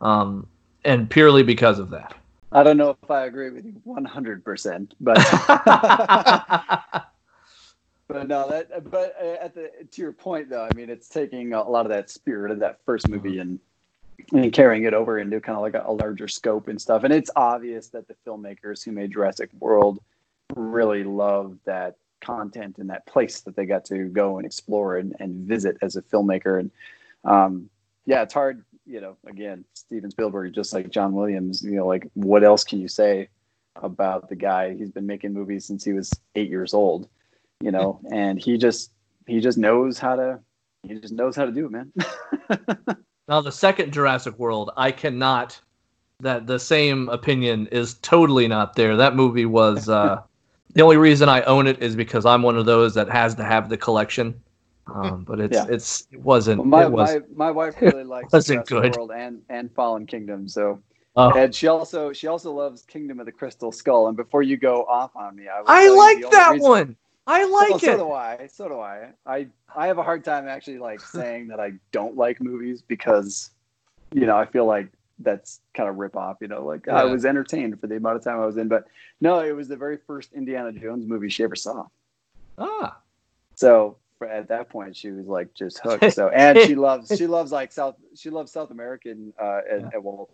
um, and purely because of that. I don't know if I agree with you 100%, but but no, that but uh, at the to your point though, I mean, it's taking a lot of that spirit of that first movie and and carrying it over into kind of like a, a, larger scope and stuff. And it's obvious that the filmmakers who made Jurassic World really love that content and that place that they got to go and explore and, and visit as a filmmaker. And um, yeah, it's hard, you know, again, Steven Spielberg, just like John Williams, you know, like what else can you say about the guy? He's been making movies since he was eight years old, you know, and he just, he just knows how to, he just knows how to do it, man. Now, the second Jurassic World, I cannot. That the same opinion is totally not there. That movie was uh, the only reason I own it is because I'm one of those that has to have the collection. Um, but it's yeah. it's it wasn't. Well, my, it was, my my wife really likes wasn't good. World and and Fallen Kingdom. So Oh. And she also she also loves Kingdom of the Crystal Skull. And before you go off on me, I, I like that reason, one. I like so, it. So do I. So do I. I I have a hard time actually like saying that I don't like movies because you know I feel like that's kind of rip off. You know, like yeah. I was entertained for the amount of time I was in, but no, it was the very first Indiana Jones movie she ever saw. Ah. So at that point she was like just hooked. So and she loves she loves like South she loves South American uh and, yeah. and well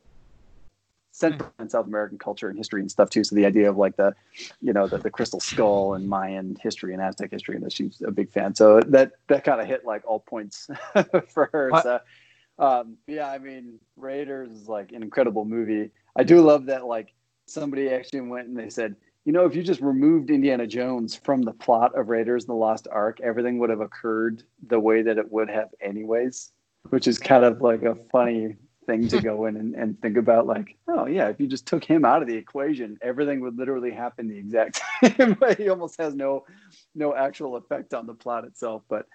Central and South American culture and history and stuff too. So the idea of like the, you know, the, the crystal skull and Mayan history and Aztec history, and that she's a big fan. So that that kind of hit like all points for her. What? So um, yeah, I mean, Raiders is like an incredible movie. I do love that like somebody actually went and they said, you know, if you just removed Indiana Jones from the plot of Raiders and the Lost Ark, everything would have occurred the way that it would have anyways, which is kind of like a funny thing to go in and, and think about like oh yeah if you just took him out of the equation everything would literally happen the exact same way. He almost has no no actual effect on the plot itself but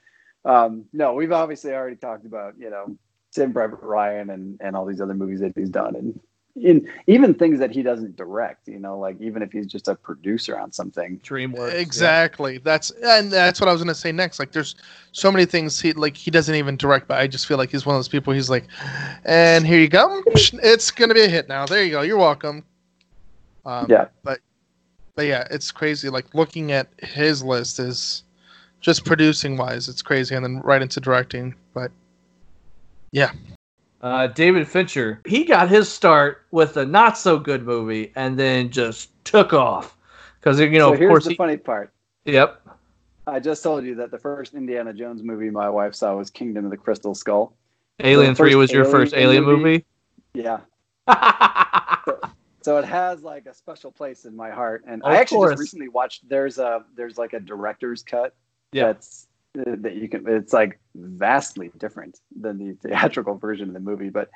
um no we've obviously already talked about you know Tim Private Ryan and and all these other movies that he's done and in even things that he doesn't direct you know like even if he's just a producer on something. Dreamworks exactly. Yeah. that's and that's what i was going to say next. Like there's so many things he like he doesn't even direct but i just feel like he's one of those people he's like and here you go. It's going to be a hit now. There you go. You're welcome. Um, yeah. but but yeah it's crazy. Like looking at his list is just producing wise it's crazy and then right into directing but yeah uh, David Fincher, he got his start with a not so good movie and then just took off. because you know, so of here's course, the he, funny part. yep. I just told you that the first Indiana Jones movie my wife saw was Kingdom of the Crystal Skull. Alien Three first was your first Alien Alien movie. Yeah. So it has like a special place in my heart. And I actually course. just recently watched. There's a there's like a director's cut. Yeah. That's uh, that you can. It's like vastly different than the theatrical version of the movie. But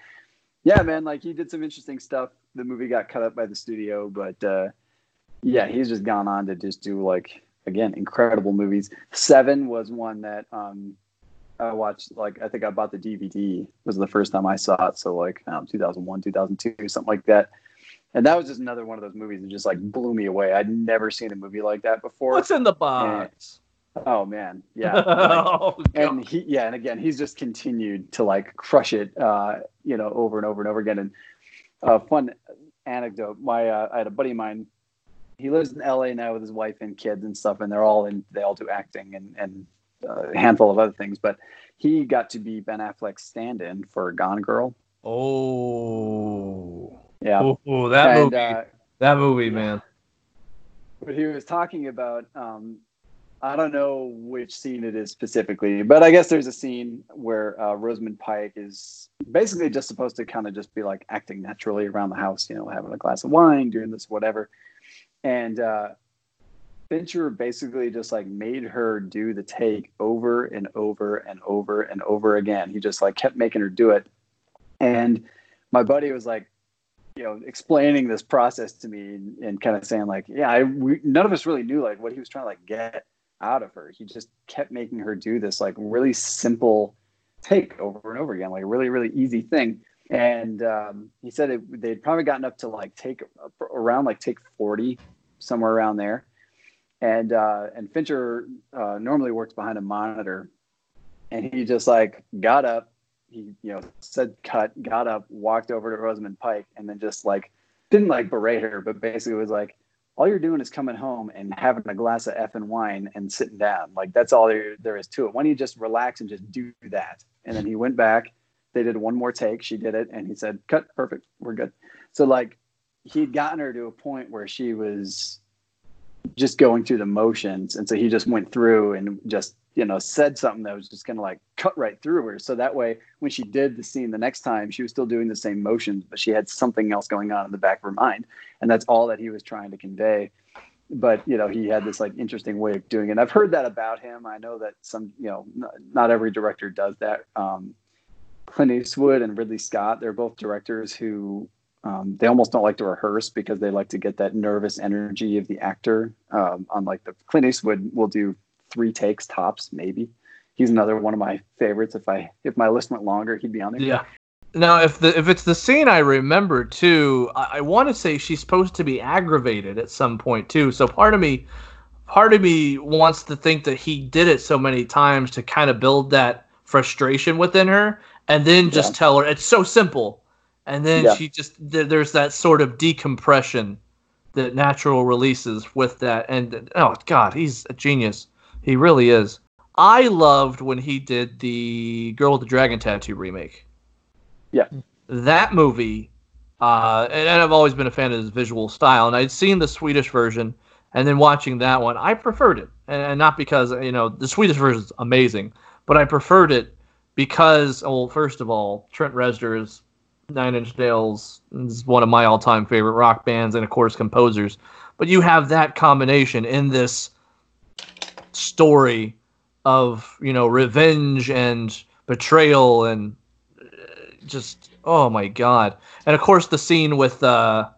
yeah, man, like he did some interesting stuff. The movie got cut up by the studio, but uh, yeah, he's just gone on to just do like again incredible movies. Seven was one that um, I watched. Like I think I bought the DVD. Was the first time I saw it. So like I 2001, 2002, something like that. And that was just another one of those movies that just like blew me away. I'd never seen a movie like that before. What's in the box? Oh man, yeah. Like, oh, and he yeah and again he's just continued to like crush it uh you know over and over and over again. And uh fun anecdote my uh, i had a buddy of mine he lives in la now with his wife and kids and stuff and they're all in they all do acting and and uh, a handful of other things but he got to be ben affleck's stand-in for gone girl. Oh, yeah. Oh, that and movie, uh that movie, man. but he was talking about um I don't know which scene it is specifically, but I guess there's a scene where uh, Rosamund Pike is basically just supposed to kind of just be like acting naturally around the house, you know, having a glass of wine, doing this, whatever. And uh, Fincher basically just like made her do the take over and over and over and over again. He just like kept making her do it. And my buddy was like, you know, explaining this process to me and, and kind of saying like, yeah, I we, none of us really knew like what he was trying to like get out of her. He just kept making her do this like really simple take over and over again, like a really really easy thing. And um, he said it, they'd probably gotten up to like take around like take forty somewhere around there. And uh, and Fincher uh, normally works behind a monitor, and he just like got up, he you know said cut, got up, walked over to Rosamund Pike, and then just like didn't like berate her, but basically was like, all you're doing is coming home and having a glass of effing wine and sitting down. Like that's all there, there is to it. Why don't you just relax and just do that? And then he went back. They did one more take. She did it, and he said, "Cut, perfect, we're good." So like he'd gotten her to a point where she was just going through the motions, and so he just went through and just you know said something that was just gonna like cut right through her. So that way, when she did the scene the next time, she was still doing the same motions, but she had something else going on in the back of her mind and that's all that he was trying to convey. But you know he had this like interesting way of doing it. And i've heard that about him. I know that some you know n- not every director does that. Um, clint eastwood and ridley scott they're both directors who um, they almost don't like to rehearse because they like to get that nervous energy of the actor. Um, unlike the clint eastwood will do three takes tops maybe. He's another one of my favorites. If i if my list went longer he'd be on there. Yeah. Now, if the if it's the scene I remember too, I, I want to say she's supposed to be aggravated at some point too. So part of me, part of me wants to think that he did it so many times to kind of build that frustration within her, and then just Yeah. tell her it's so simple, and then Yeah. she just there, there's that sort of decompression that natural releases with that. And oh god, he's a genius. He really is. I loved when he did the Girl with the Dragon Tattoo remake that movie, uh, and, and I've always been a fan of his visual style, and I'd seen the Swedish version, and then watching that one, I preferred it, and, and not because you know the Swedish version is amazing, but I preferred it because, well, first of all, Trent Reznor is Nine Inch Nails is one of my all-time favorite rock bands, and of course composers. But you have that combination in this story of you know revenge and betrayal and just oh my god and of course the scene with uh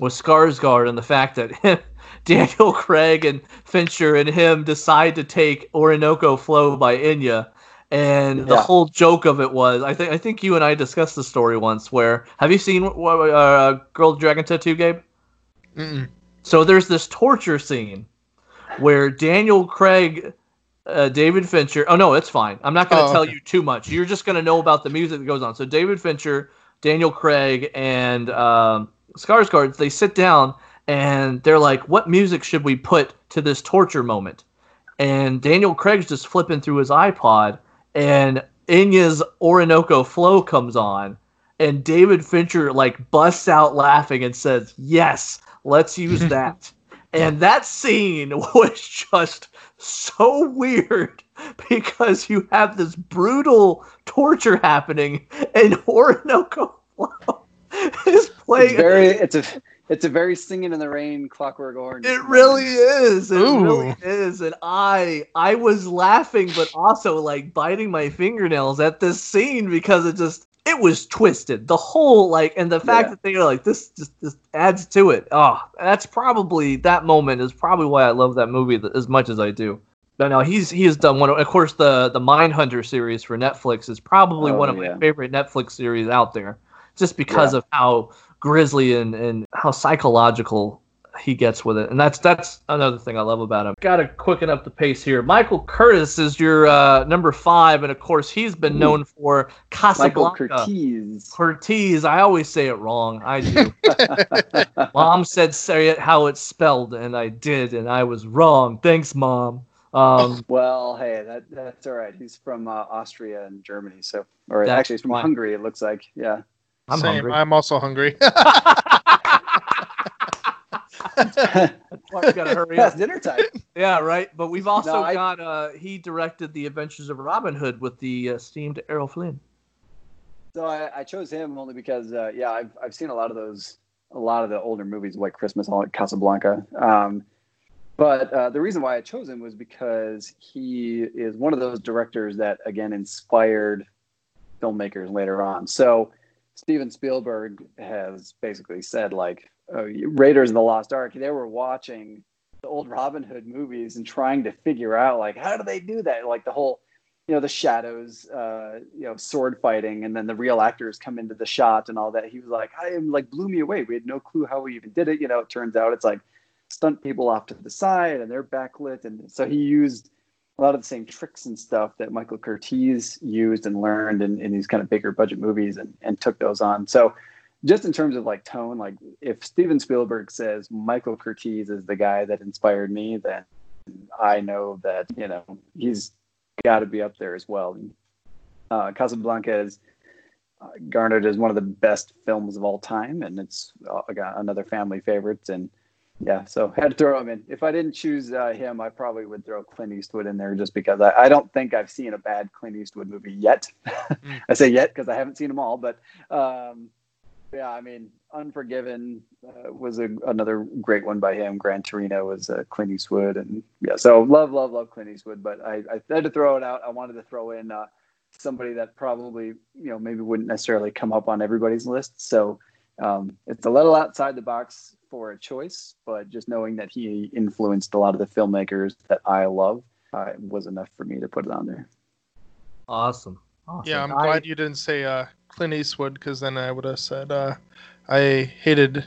with Skarsgård and the fact that him, Daniel Craig and Fincher and him decide to take Orinoco Flow by Enya. and the whole joke of it was I think I think you and I discussed the story once where have you seen uh, Girl Dragon Tattoo Gabe Mm-mm. so there's this torture scene where Daniel Craig, uh, David Fincher. Oh no, it's fine. I'm not going to Oh, tell okay. you too much. You're just going to know about the music that goes on. So David Fincher, Daniel Craig, and um, Skarsgård, they sit down and they're like, "What music should we put to this torture moment?" And Daniel Craig's just flipping through his iPod, and Enya's Orinoco Flow comes on, and David Fincher like busts out laughing and says, "Yes, let's use that." And that scene was just so weird because you have this brutal torture happening, and Orinoco Flow is playing. It's very it's a it's a very singing in the rain clockwork orange. It really is. It Ooh. really is. And I I was laughing but also like biting my fingernails at this scene because it just it was twisted. The whole like and the fact Yeah. that they are like this just this adds to it. Oh, that's probably that moment is probably why I love that movie as much as I do. But no, he's he has done one. Of of course, the the Mindhunter series for Netflix is probably Oh, one of yeah. my favorite Netflix series out there, just because of how grisly and and how psychological he gets with it, and that's that's another thing I love about him. Got to quicken up the pace here. Michael Curtis is your uh, number five, and of course he's been known for Michael Casablanca. Curtiz. Curtiz. I always say it wrong. I do. Mom said say it how it's spelled, and I did, and I was wrong. Thanks, Mom. Um, Well, hey, that that's all right. He's from uh, Austria and Germany, so or actually he's from fine. Hungary. It looks like, yeah. I'm Same. hungry. I'm also hungry. That's why we gotta hurry up. dinner time. Yeah, right. But we've also No, I- got. Uh, he directed the Adventures of Robin Hood with the esteemed Errol Flynn. So I, I chose him only because, uh, yeah, I've I've seen a lot of those, a lot of the older movies, like Christmas, all Casablanca. Um, but uh, the reason why I chose him was because he is one of those directors that again inspired filmmakers later on. So Steven Spielberg has basically said like uh, Raiders of the Lost Ark. They were watching the old Robin Hood movies and trying to figure out like how do they do that? Like the whole you know the shadows uh you know sword fighting and then the real actors come into the shot and all that he was like i am like blew me away we had no clue how we even did it you know it turns out it's like stunt people off to the side and they're backlit and so he used a lot of the same tricks and stuff that michael curtiz used and learned in, in these kind of bigger budget movies and, and took those on so just in terms of like tone like if steven spielberg says michael curtiz is the guy that inspired me then i know that you know he's got to be up there as well. And, uh, Casablanca is uh, garnered as one of the best films of all time, and it's uh, got another family favorite. And yeah, so had to throw him in. If I didn't choose uh, him, I probably would throw Clint Eastwood in there just because I, I don't think I've seen a bad Clint Eastwood movie yet. I say yet because I haven't seen them all, but um, yeah, I mean, Unforgiven uh, was a, another great one by him. Gran Torino was uh, Clint Eastwood, and yeah, so love, love, love Clint Eastwood. But I, I had to throw it out. I wanted to throw in uh, somebody that probably, you know, maybe wouldn't necessarily come up on everybody's list. So um, it's a little outside the box for a choice, but just knowing that he influenced a lot of the filmmakers that I love uh, was enough for me to put it on there. Awesome. Awesome. yeah, I'm I- glad you didn't say uh, Clint Eastwood because then I would have said uh, I hated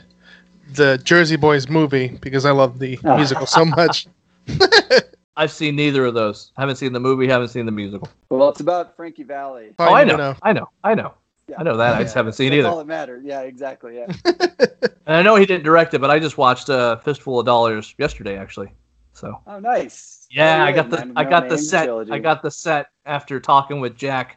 the Jersey Boys movie because I love the musical so much. I've seen neither of those. Haven't seen the movie. Haven't seen the musical. Well, it's about Frankie Valli. Oh, I you know. I know. I know. I know that. I just haven't seen that's either. all that mattered. Yeah, exactly. Yeah. And I know he didn't direct it, but I just watched uh, Fistful of Dollars yesterday, actually. So Oh, nice. yeah, Oh, I got the I got the set. trilogy. I got the set after talking with Jack.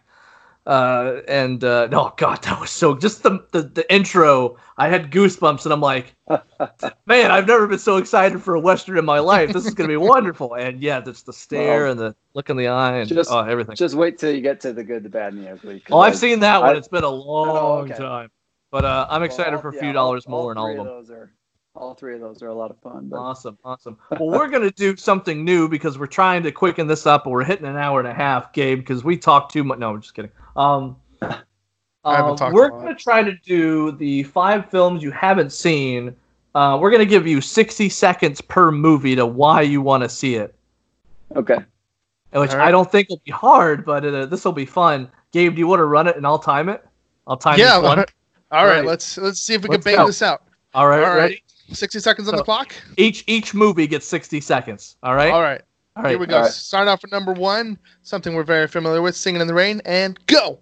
Uh, and uh, oh god, that was so just the, the the intro. I had goosebumps, and I'm like, man, I've never been so excited for a western in my life. This is gonna be wonderful. And yeah, just the stare Well, and the look in the eye and just- oh, everything. Just wait till you get to the good, the bad, and the ugly. Oh, I've I- seen that one. I- It's been a long okay. time, but uh, I'm excited well, for a few all- dollars all more and all three of them. Those are, all three of those are a lot of fun. But Awesome, awesome. Well, we're gonna do something new because we're trying to quicken this up, and we're hitting an hour and a half, Gabe, because we talk too much. No, I'm just kidding. Um, um, we're gonna try to do the five films you haven't seen. Uh, we're gonna give you 60 seconds per movie to why you want to see it, okay. which All right. I don't think will be hard, but uh, this will be fun. Gabe, do you want to run it and I'll time it? I'll time it, yeah. each one. All right, Right. let's let's see if we Let's can bang go. this out. All right, All right. ready? 60 seconds on So- the clock. Each each movie gets 60 seconds. All right. All right. All right. Here we go. All right. Start off with number one, something we're very familiar with, "Singing in the Rain," and go.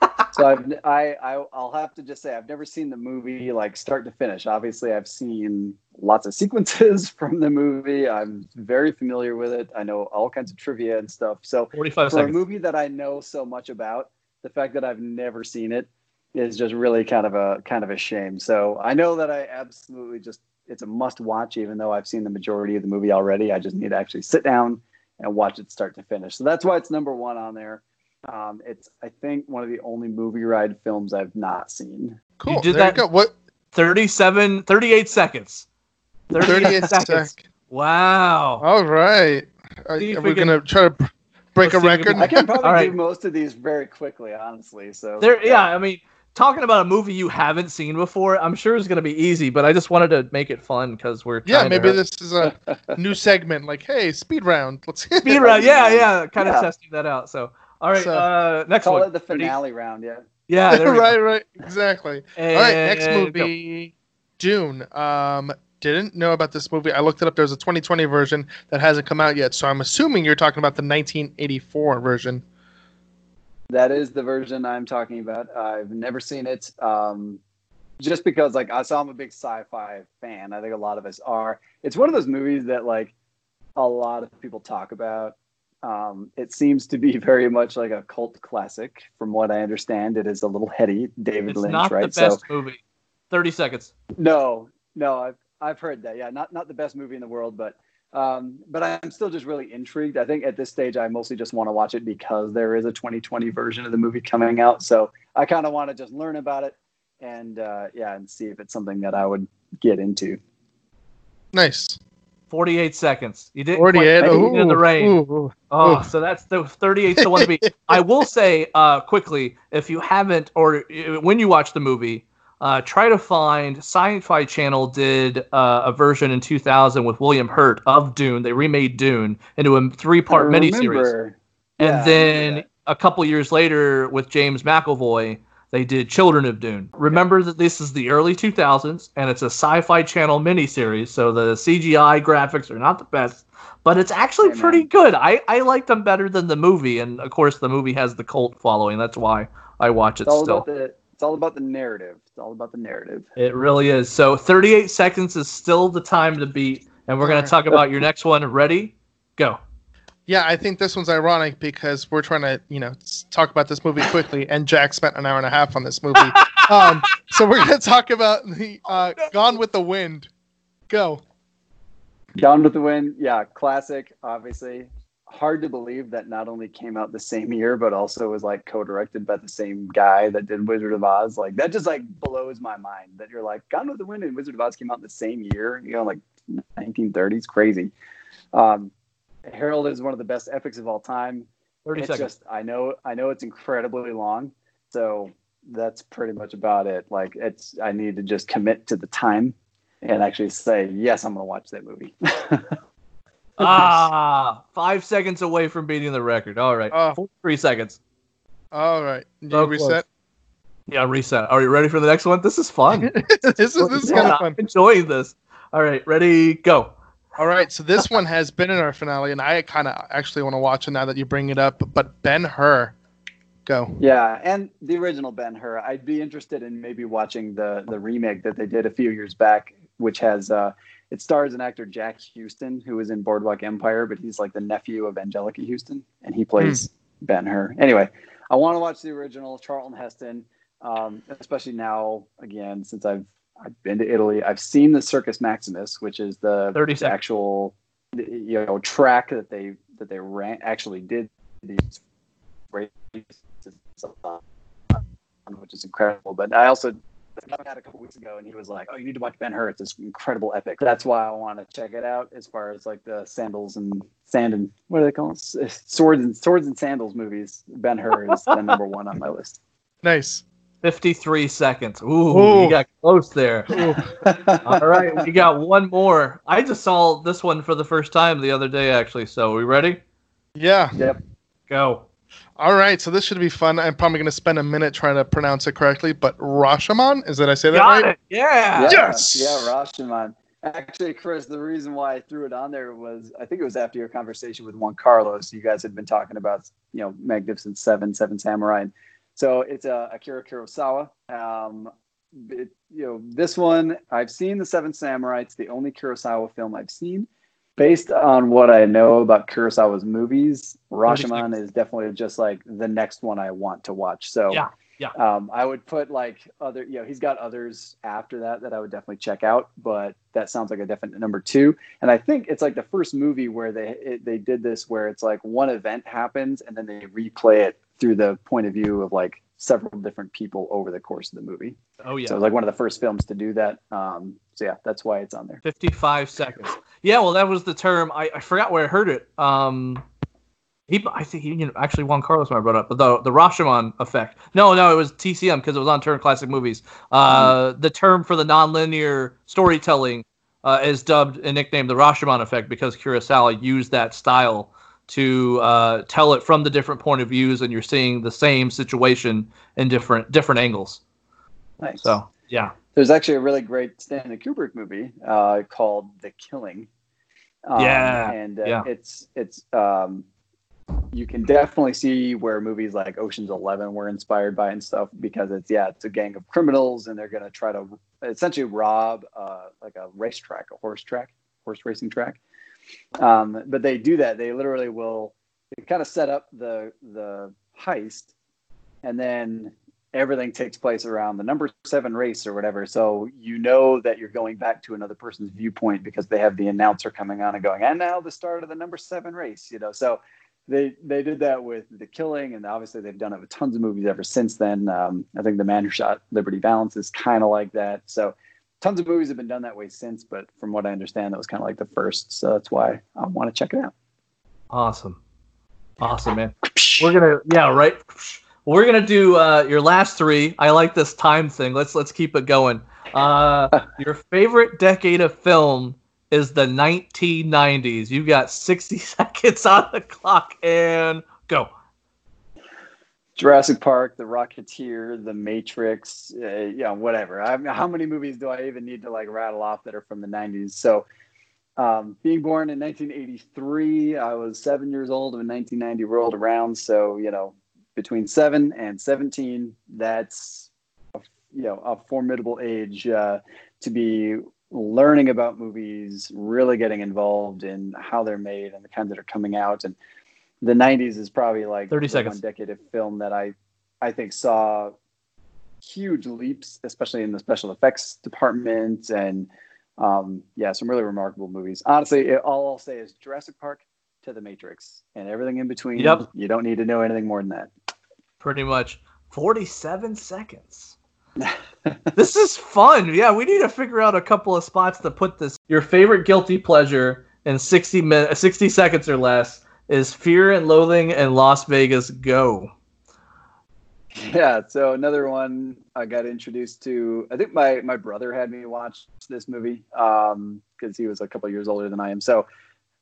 So I've, I, I, I'll have to just say I've never seen the movie like start to finish. Obviously, I've seen lots of sequences from the movie. I'm very familiar with it. I know all kinds of trivia and stuff. So 45 for a movie that I know so much about, the fact that I've never seen it is just really kind of a kind of a shame. So I know that I absolutely just it's a must watch, even though I've seen the majority of the movie already. I just need to actually sit down and watch it start to finish. So that's why it's number one on there. Um, it's I think one of the only movie ride films I've not seen. Cool. You did there that- you go. What 37, 38 seconds. 38 seconds. Wow. All right. Are, See are we we can- gonna try to break Let's a see if we record? I can probably All right. do most of these very quickly, honestly. So There, yeah, I mean, talking about a movie you haven't seen before, I'm sure is going to be easy, but I just wanted to make it fun because we're Yeah, trying to maybe this is a new segment. Like, hey, speed round. Let's speed round. Yeah, yeah, kind of Yeah. testing that out. So, all right, So- uh, next Call one. it the Ready? finale round. Yeah. Yeah, there we go. right, right, exactly. All right, next And go. movie, Dune. Um, didn't know about this movie. I looked it up. There's a 2020 version that hasn't come out yet, so I'm assuming you're talking about the 1984 version. That is the version I'm talking about. I've never seen it. Um, just because like I saw I'm a big sci-fi fan. I think a lot of us are. It's one of those movies that like a lot of people talk about. Um, it seems to be very much like a cult classic, from what I understand. It is a little heady, David It's Lynch, not right? the best movie. 30 seconds. No, no, I've I've heard that. Yeah, not not the best movie in the world, but um, but I'm still just really intrigued. I think at this stage, I mostly just want to watch it because there is a 2020 version of the movie coming out. So I kind of want to just learn about it and uh, yeah, and see if it's something that I would get into. Nice. 48 seconds. You didn't 48. quite make in the rain. ooh, ooh. Oh, Ooh. so that's the 38 to 1 to be. I will say uh, quickly if you haven't, or uh, when you watch the movie, uh, try to find Sci Fi Channel did uh, a version in 2000 with William Hurt of Dune. They remade Dune into a three part I miniseries. remember- And Yeah, then a couple years later with James McAvoy, they did Children of Dune. Remember that this is the early 2000s and it's a sci fi channel miniseries, so the CGI graphics are not the best, but it's actually pretty man. good. I, I like them better than the movie, and of course, the movie has the cult following. That's why I watch it still. About the it's all about the narrative. It's all about the narrative. It really is. So 38 seconds is still the time to beat, and we're going to talk about your next one. Ready? Go. Yeah, I think this one's ironic because we're trying to, you know, talk about this movie quickly, and Jack spent an hour and a half on this movie. um, so we're gonna talk about the uh, Gone with the Wind. Go. Gone with the Wind, yeah, classic, obviously. Hard to believe that not only came out the same year, but also was like co-directed by the same guy that did Wizard of Oz. Like that just like blows my mind that you're like Gone with the Wind and Wizard of Oz came out the same year. You know, like 1930s, crazy. Um, Harold is one of the best epics of all time. 30 it's seconds. just I know I know it's incredibly long, so that's pretty much about it. Like it's I need to just commit to the time and actually say yes, I'm gonna watch that movie. Ah, five seconds away from beating the record. All right. Oh. 43 seconds. All right. You So close. reset. Yeah, reset. Are you ready for the next one? This is fun. this is this is Yeah, kind of I'm fun. enjoying this. All right, ready, go. All right, so this one has been in our finale, and I kind of actually want to watch it now that you bring it up. But Ben Hur, go. yeah, and the original Ben Hur. I'd be interested in maybe watching the the remake that they did a few years back, which has uh it stars an actor Jack Huston who was in Boardwalk Empire, but he's like the nephew of Anjelica Huston, and he plays Ben Hur. Anyway, I want to watch the original Charlton Heston, um, especially now again since I've I've been to Italy. I've seen the Circus Maximus, which is the, the actual you know track that they that they ran actually did these races on, which is incredible. But I also had a couple weeks ago, and he was like, "Oh, you need to watch Ben Hur. It's this incredible epic." That's why I want to check it out. As far as like the sandals and sand and what are they called? Eh, swords and swords and sandals movies. Ben Hur is the number one on my list. Nice. 53 seconds. Ooh, Ooh. you got close there. All right, we got one more. I just saw this one for the first time the other day, actually. So, are we ready? Yeah. Yep. Go. All right, so this should be fun. I'm probably going to spend a minute trying to pronounce it correctly, but Rashomon, is that I say that Got right? it. Yeah. Yeah, Yes! Yeah, Rashomon. Actually, Chris, the reason why I threw it on there was I think it was after your conversation with Juan Carlos. You guys had been talking about, you know, Magnificent Seven, Seven Samurai. So it's uh, Akira Kurosawa. Um, it, you know, this one I've seen the Seven Samurai. It's the only Kurosawa film I've seen. Based on what I know about Kurosawa's movies, Rashomon is definitely just like the next one I want to watch. So Yeah, yeah. Um, I would put like other, you know, he's got others after that that I would definitely check out, but that sounds like a definite number two. And I think it's like the first movie where they it, they did this where it's like one event happens and then they replay it through the point of view of like several different people over the course of the movie. Oh yeah. So like one of the first films to do that. Um, so yeah, that's why it's on there. 55 seconds. Yeah, well, that was the term. I, I forgot where I heard it. Um, he, I think he, you know, actually Juan Carlos might have brought up, but the the Rashomon effect. No, no, it was TCM because it was on Turner Classic Movies. Uh, the term for the nonlinear storytelling uh, is dubbed and nicknamed the Rashomon effect because Kurosawa used that style to uh, tell it from the different point of views, and you're seeing the same situation in different different angles. Nice. So yeah, There's actually a really great Stanley Kubrick movie uh, called The Killing. Um, Yeah, and uh, yeah. it's it's um, you can definitely see where movies like Ocean's Eleven were inspired by and stuff because it's yeah it's a gang of criminals and they're gonna try to essentially rob uh, like a racetrack, a horse track, horse racing track. Um, but they do that. They literally will they kind of set up the the heist, and then everything takes place around the number seven race or whatever. So you know that you're going back to another person's viewpoint because they have the announcer coming on and going, and now the start of the number seven race, you know. So they they did that with the killing, and obviously they've done it with tons of movies ever since then. Um, I think the man who shot Liberty Valance is kind of like that. So tons of movies have been done that way since, but from what I understand, that was kind of like the first. So that's why I want to check it out. awesome, awesome, man. We're gonna yeah right. We're gonna do uh, your last three. I like this time thing. Let's let's keep it going. Uh, your favorite decade of film is the 1990s. You've got 60 seconds on the clock and go. Jurassic Park, The Rocketeer, The Matrix, uh, you know, whatever. I mean, how many movies do I even need to like rattle off that are from the 90s? So, um, being born in 1983, I was seven years old when 1990 rolled around. So, you know, between seven and 17, that's, a, you know, a formidable age uh, to be learning about movies, really getting involved in how they're made and the kinds that are coming out. And the 90s is probably like 30 the seconds. one decade of film that I, I think saw huge leaps, especially in the special effects department and um, yeah, some really remarkable movies. Honestly, it, all I'll say is Jurassic Park to The Matrix and everything in between. Yep. You don't need to know anything more than that. Pretty much 47 seconds. this is fun. Yeah, we need to figure out a couple of spots to put this. Your favorite guilty pleasure in 60 minutes, 60 seconds or less is Fear and Loathing in Las Vegas. Go. Yeah, so another one I got introduced to. I think my my brother had me watch this movie um because he was a couple years older than I am. So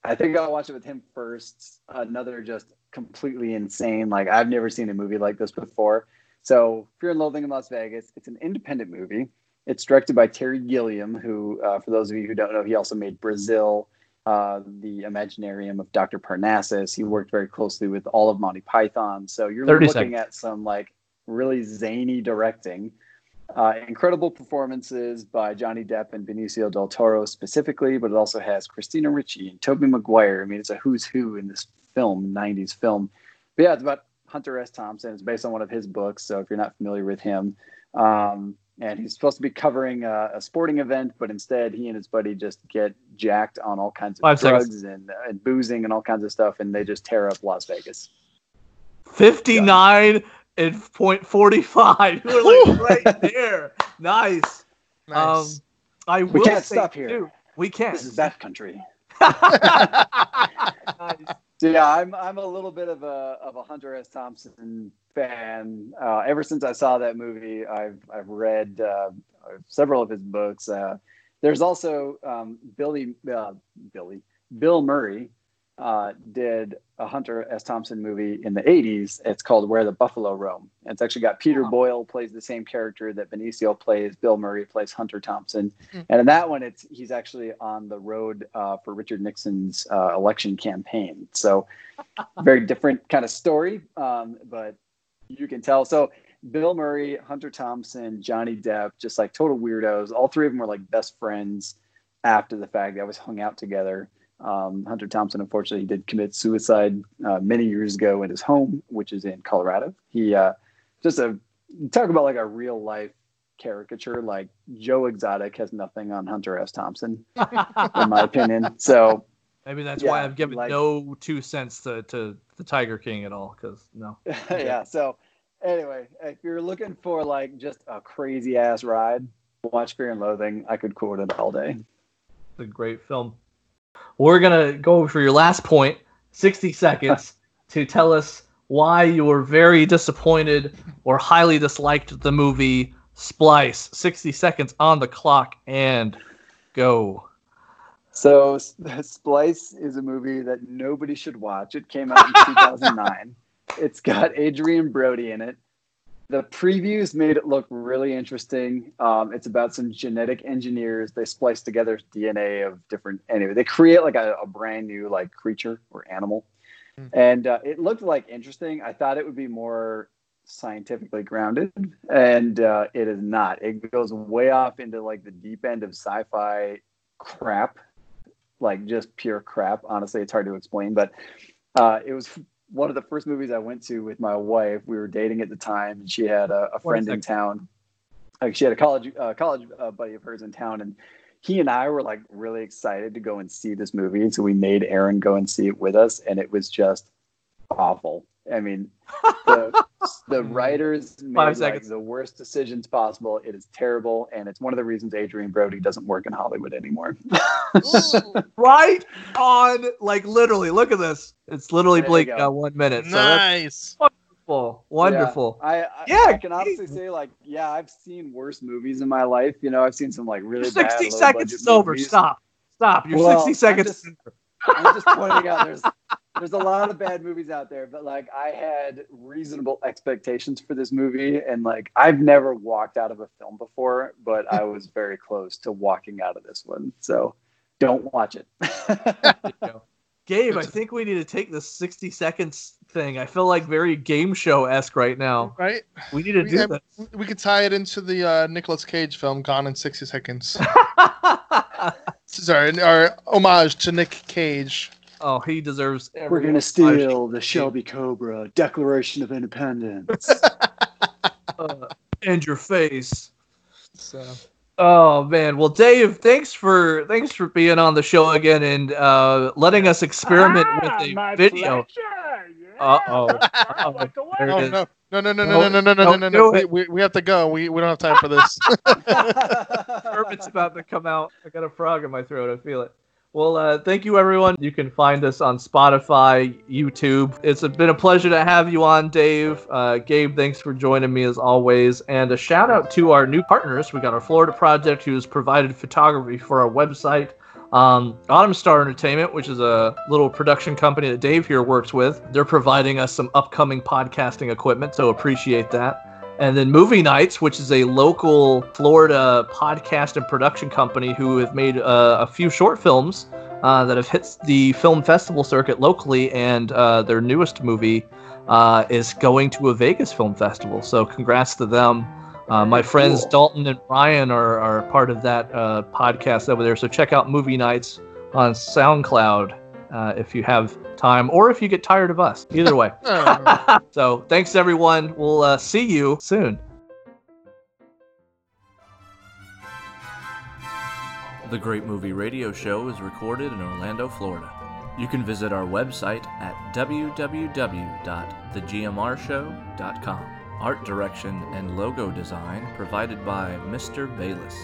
I think I'll watch it with him first. Another just completely insane. Like I've never seen a movie like this before. So Fear and Loathing in Las Vegas. It's an independent movie. It's directed by Terry Gilliam, who, uh, for those of you who don't know, he also made Brazil, uh, the Imaginarium of Dr. Parnassus. He worked very closely with all of Monty Python. So you're looking seconds. at some like really zany directing. Uh, incredible performances by Johnny Depp and Benicio del Toro specifically, but it also has Christina Ricci and Tobey Maguire. I mean, it's a who's who in this film, 90s film. But yeah, it's about Hunter S. Thompson. It's based on one of his books. So if you're not familiar with him, um, and he's supposed to be covering a, a sporting event, but instead he and his buddy just get jacked on all kinds of Five drugs and, and boozing and all kinds of stuff, and they just tear up Las Vegas. 59 and point 45. You were like right there. Nice. Nice. Um, I will can't stop here. too, we can't. This is that country. Nice. Yeah, I'm I'm a little bit of a of a Hunter S. Thompson fan. Uh, ever since I saw that movie, I've I've read uh, several of his books. Uh, there's also um, Billy uh, Billy Bill Murray uh, did a Hunter S. Thompson movie in the 80s. It's called Where the Buffalo Roam. It's actually got Peter Boyle plays the same character that Benicio plays. Bill Murray plays Hunter Thompson. And in that one, it's he's actually on the road uh, for Richard Nixon's uh, election campaign. So very different kind of story, um, but you can tell. So Bill Murray, Hunter Thompson, Johnny Depp, just like total weirdos. All three of them were like best friends after the fact. They always hung out together. Um, Hunter Thompson, unfortunately, did commit suicide uh, many years ago in his home, which is in Colorado. He uh, just a talk about like a real life caricature. Like Joe Exotic has nothing on Hunter S. Thompson, in my opinion. So Maybe that's Yeah, why I've given like- no two cents to, to the Tiger King at all. Because no, yeah. So anyway, if you're looking for like just a crazy ass ride, watch Fear and Loathing. I could quote it all day. it's a great film. We're gonna go for your last point, sixty seconds, to tell us why you were very disappointed or highly disliked the movie Splice. Sixty seconds on the clock and go. So Splice is a movie that nobody should watch. It came out in 2009. It's got Adrien Brody in it. The previews made it look really interesting. Um, it's about some genetic engineers. They splice together DNA of different. Anyway, they create like a, a brand new like creature or animal, and uh, it looked like interesting. I thought it would be more scientifically grounded, and uh, it is not. It goes way off into like the deep end of sci-fi crap like just pure crap. Honestly, it's hard to explain, but uh, it was one of the first movies I went to with my wife. We were dating at the time, and she had a, a friend in town. Like she had a college uh, college uh, buddy of hers in town, and he and I were like really excited to go and see this movie. And so we made Aaron go and see it with us, and it was just awful. I mean, the, the writers made like the worst decisions possible. It is terrible, and it's one of the reasons Adrien Brody doesn't work in Hollywood anymore. right on, like literally. Look at this. It's literally There you blinking go. one minute. So that's Nice. wonderful. Wonderful. Yeah, I, I, Yeah, I can honestly say, like, yeah, I've seen worse movies in my life. You know, I've seen some like really Your bad, 60 low seconds budget is over. movies. Stop. Stop. Your Well, 60 I'm seconds. just- I'm just pointing out there's there's a lot of bad movies out there, but like I had reasonable expectations for this movie, and like I've never walked out of a film before, but I was very close to walking out of this one. So don't watch it. Gabe, I think we need to take the 60 seconds thing. I feel like very game show esque right now. Right? We need to We, do have- this. we could tie it into the uh, Nicolas Cage film Gone in 60 Seconds. Sorry, our homage to Nick Cage. Oh, he deserves. Every We're gonna steal the Shelby Cobra Declaration of Independence. uh, and your face. So. Oh man, well, Dave, thanks for thanks for being on the show again and uh, letting us experiment with a video. Uh oh. Oh There it is. no. No, no, no, No, no, no, no, no, no, no. We, we, we have to go. We, we don't have time for this. Kermit's about to come out. I got a frog in my throat. I feel it. Well, uh, thank you, everyone. You can find us on Spotify, YouTube. It's been a pleasure to have you on, Dave. Uh, Gabe, thanks for joining me as always. And a shout out to our new partners. We got our Florida Project, who has provided photography for our website. Um, Autumn Star Entertainment, which is a little production company that Dave here works with. They're providing us some upcoming podcasting equipment, so appreciate that. And then Movie Knights, which is a local Florida podcast and production company who have made uh, a few short films uh, that have hit the film festival circuit locally. And uh, their newest movie uh, is going to a Vegas film festival. So congrats to them. Uh, my friends cool. Dalton and Ryan are, are part of that uh, podcast over there. So check out Movie Knights on SoundCloud uh, if you have time or if you get tired of us. Either way. Oh. so thanks everyone. We'll uh, see you soon. The Great Movie Radio Show is recorded in Orlando, Florida. You can visit our website at www.thegmrshow.com. Art direction and logo design provided by Mr. Bayless.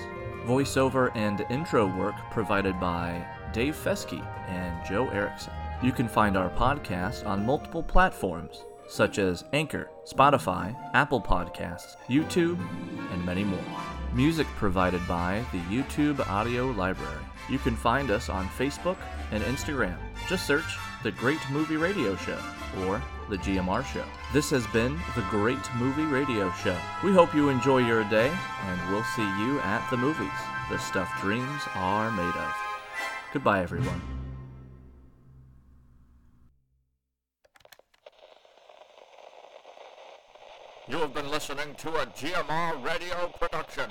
Voiceover and intro work provided by Dave Feske and Joe Erickson. You can find our podcast on multiple platforms such as Anchor, Spotify, Apple Podcasts, YouTube, and many more. Music provided by the YouTube Audio Library. You can find us on Facebook and Instagram. Just search The Great Movie Radio Show or The GMR Show. This has been The Great Movie Radio Show. We hope you enjoy your day, and we'll see you at the movies. The stuff dreams are made of. Goodbye, everyone. You have been listening to a GMR radio production.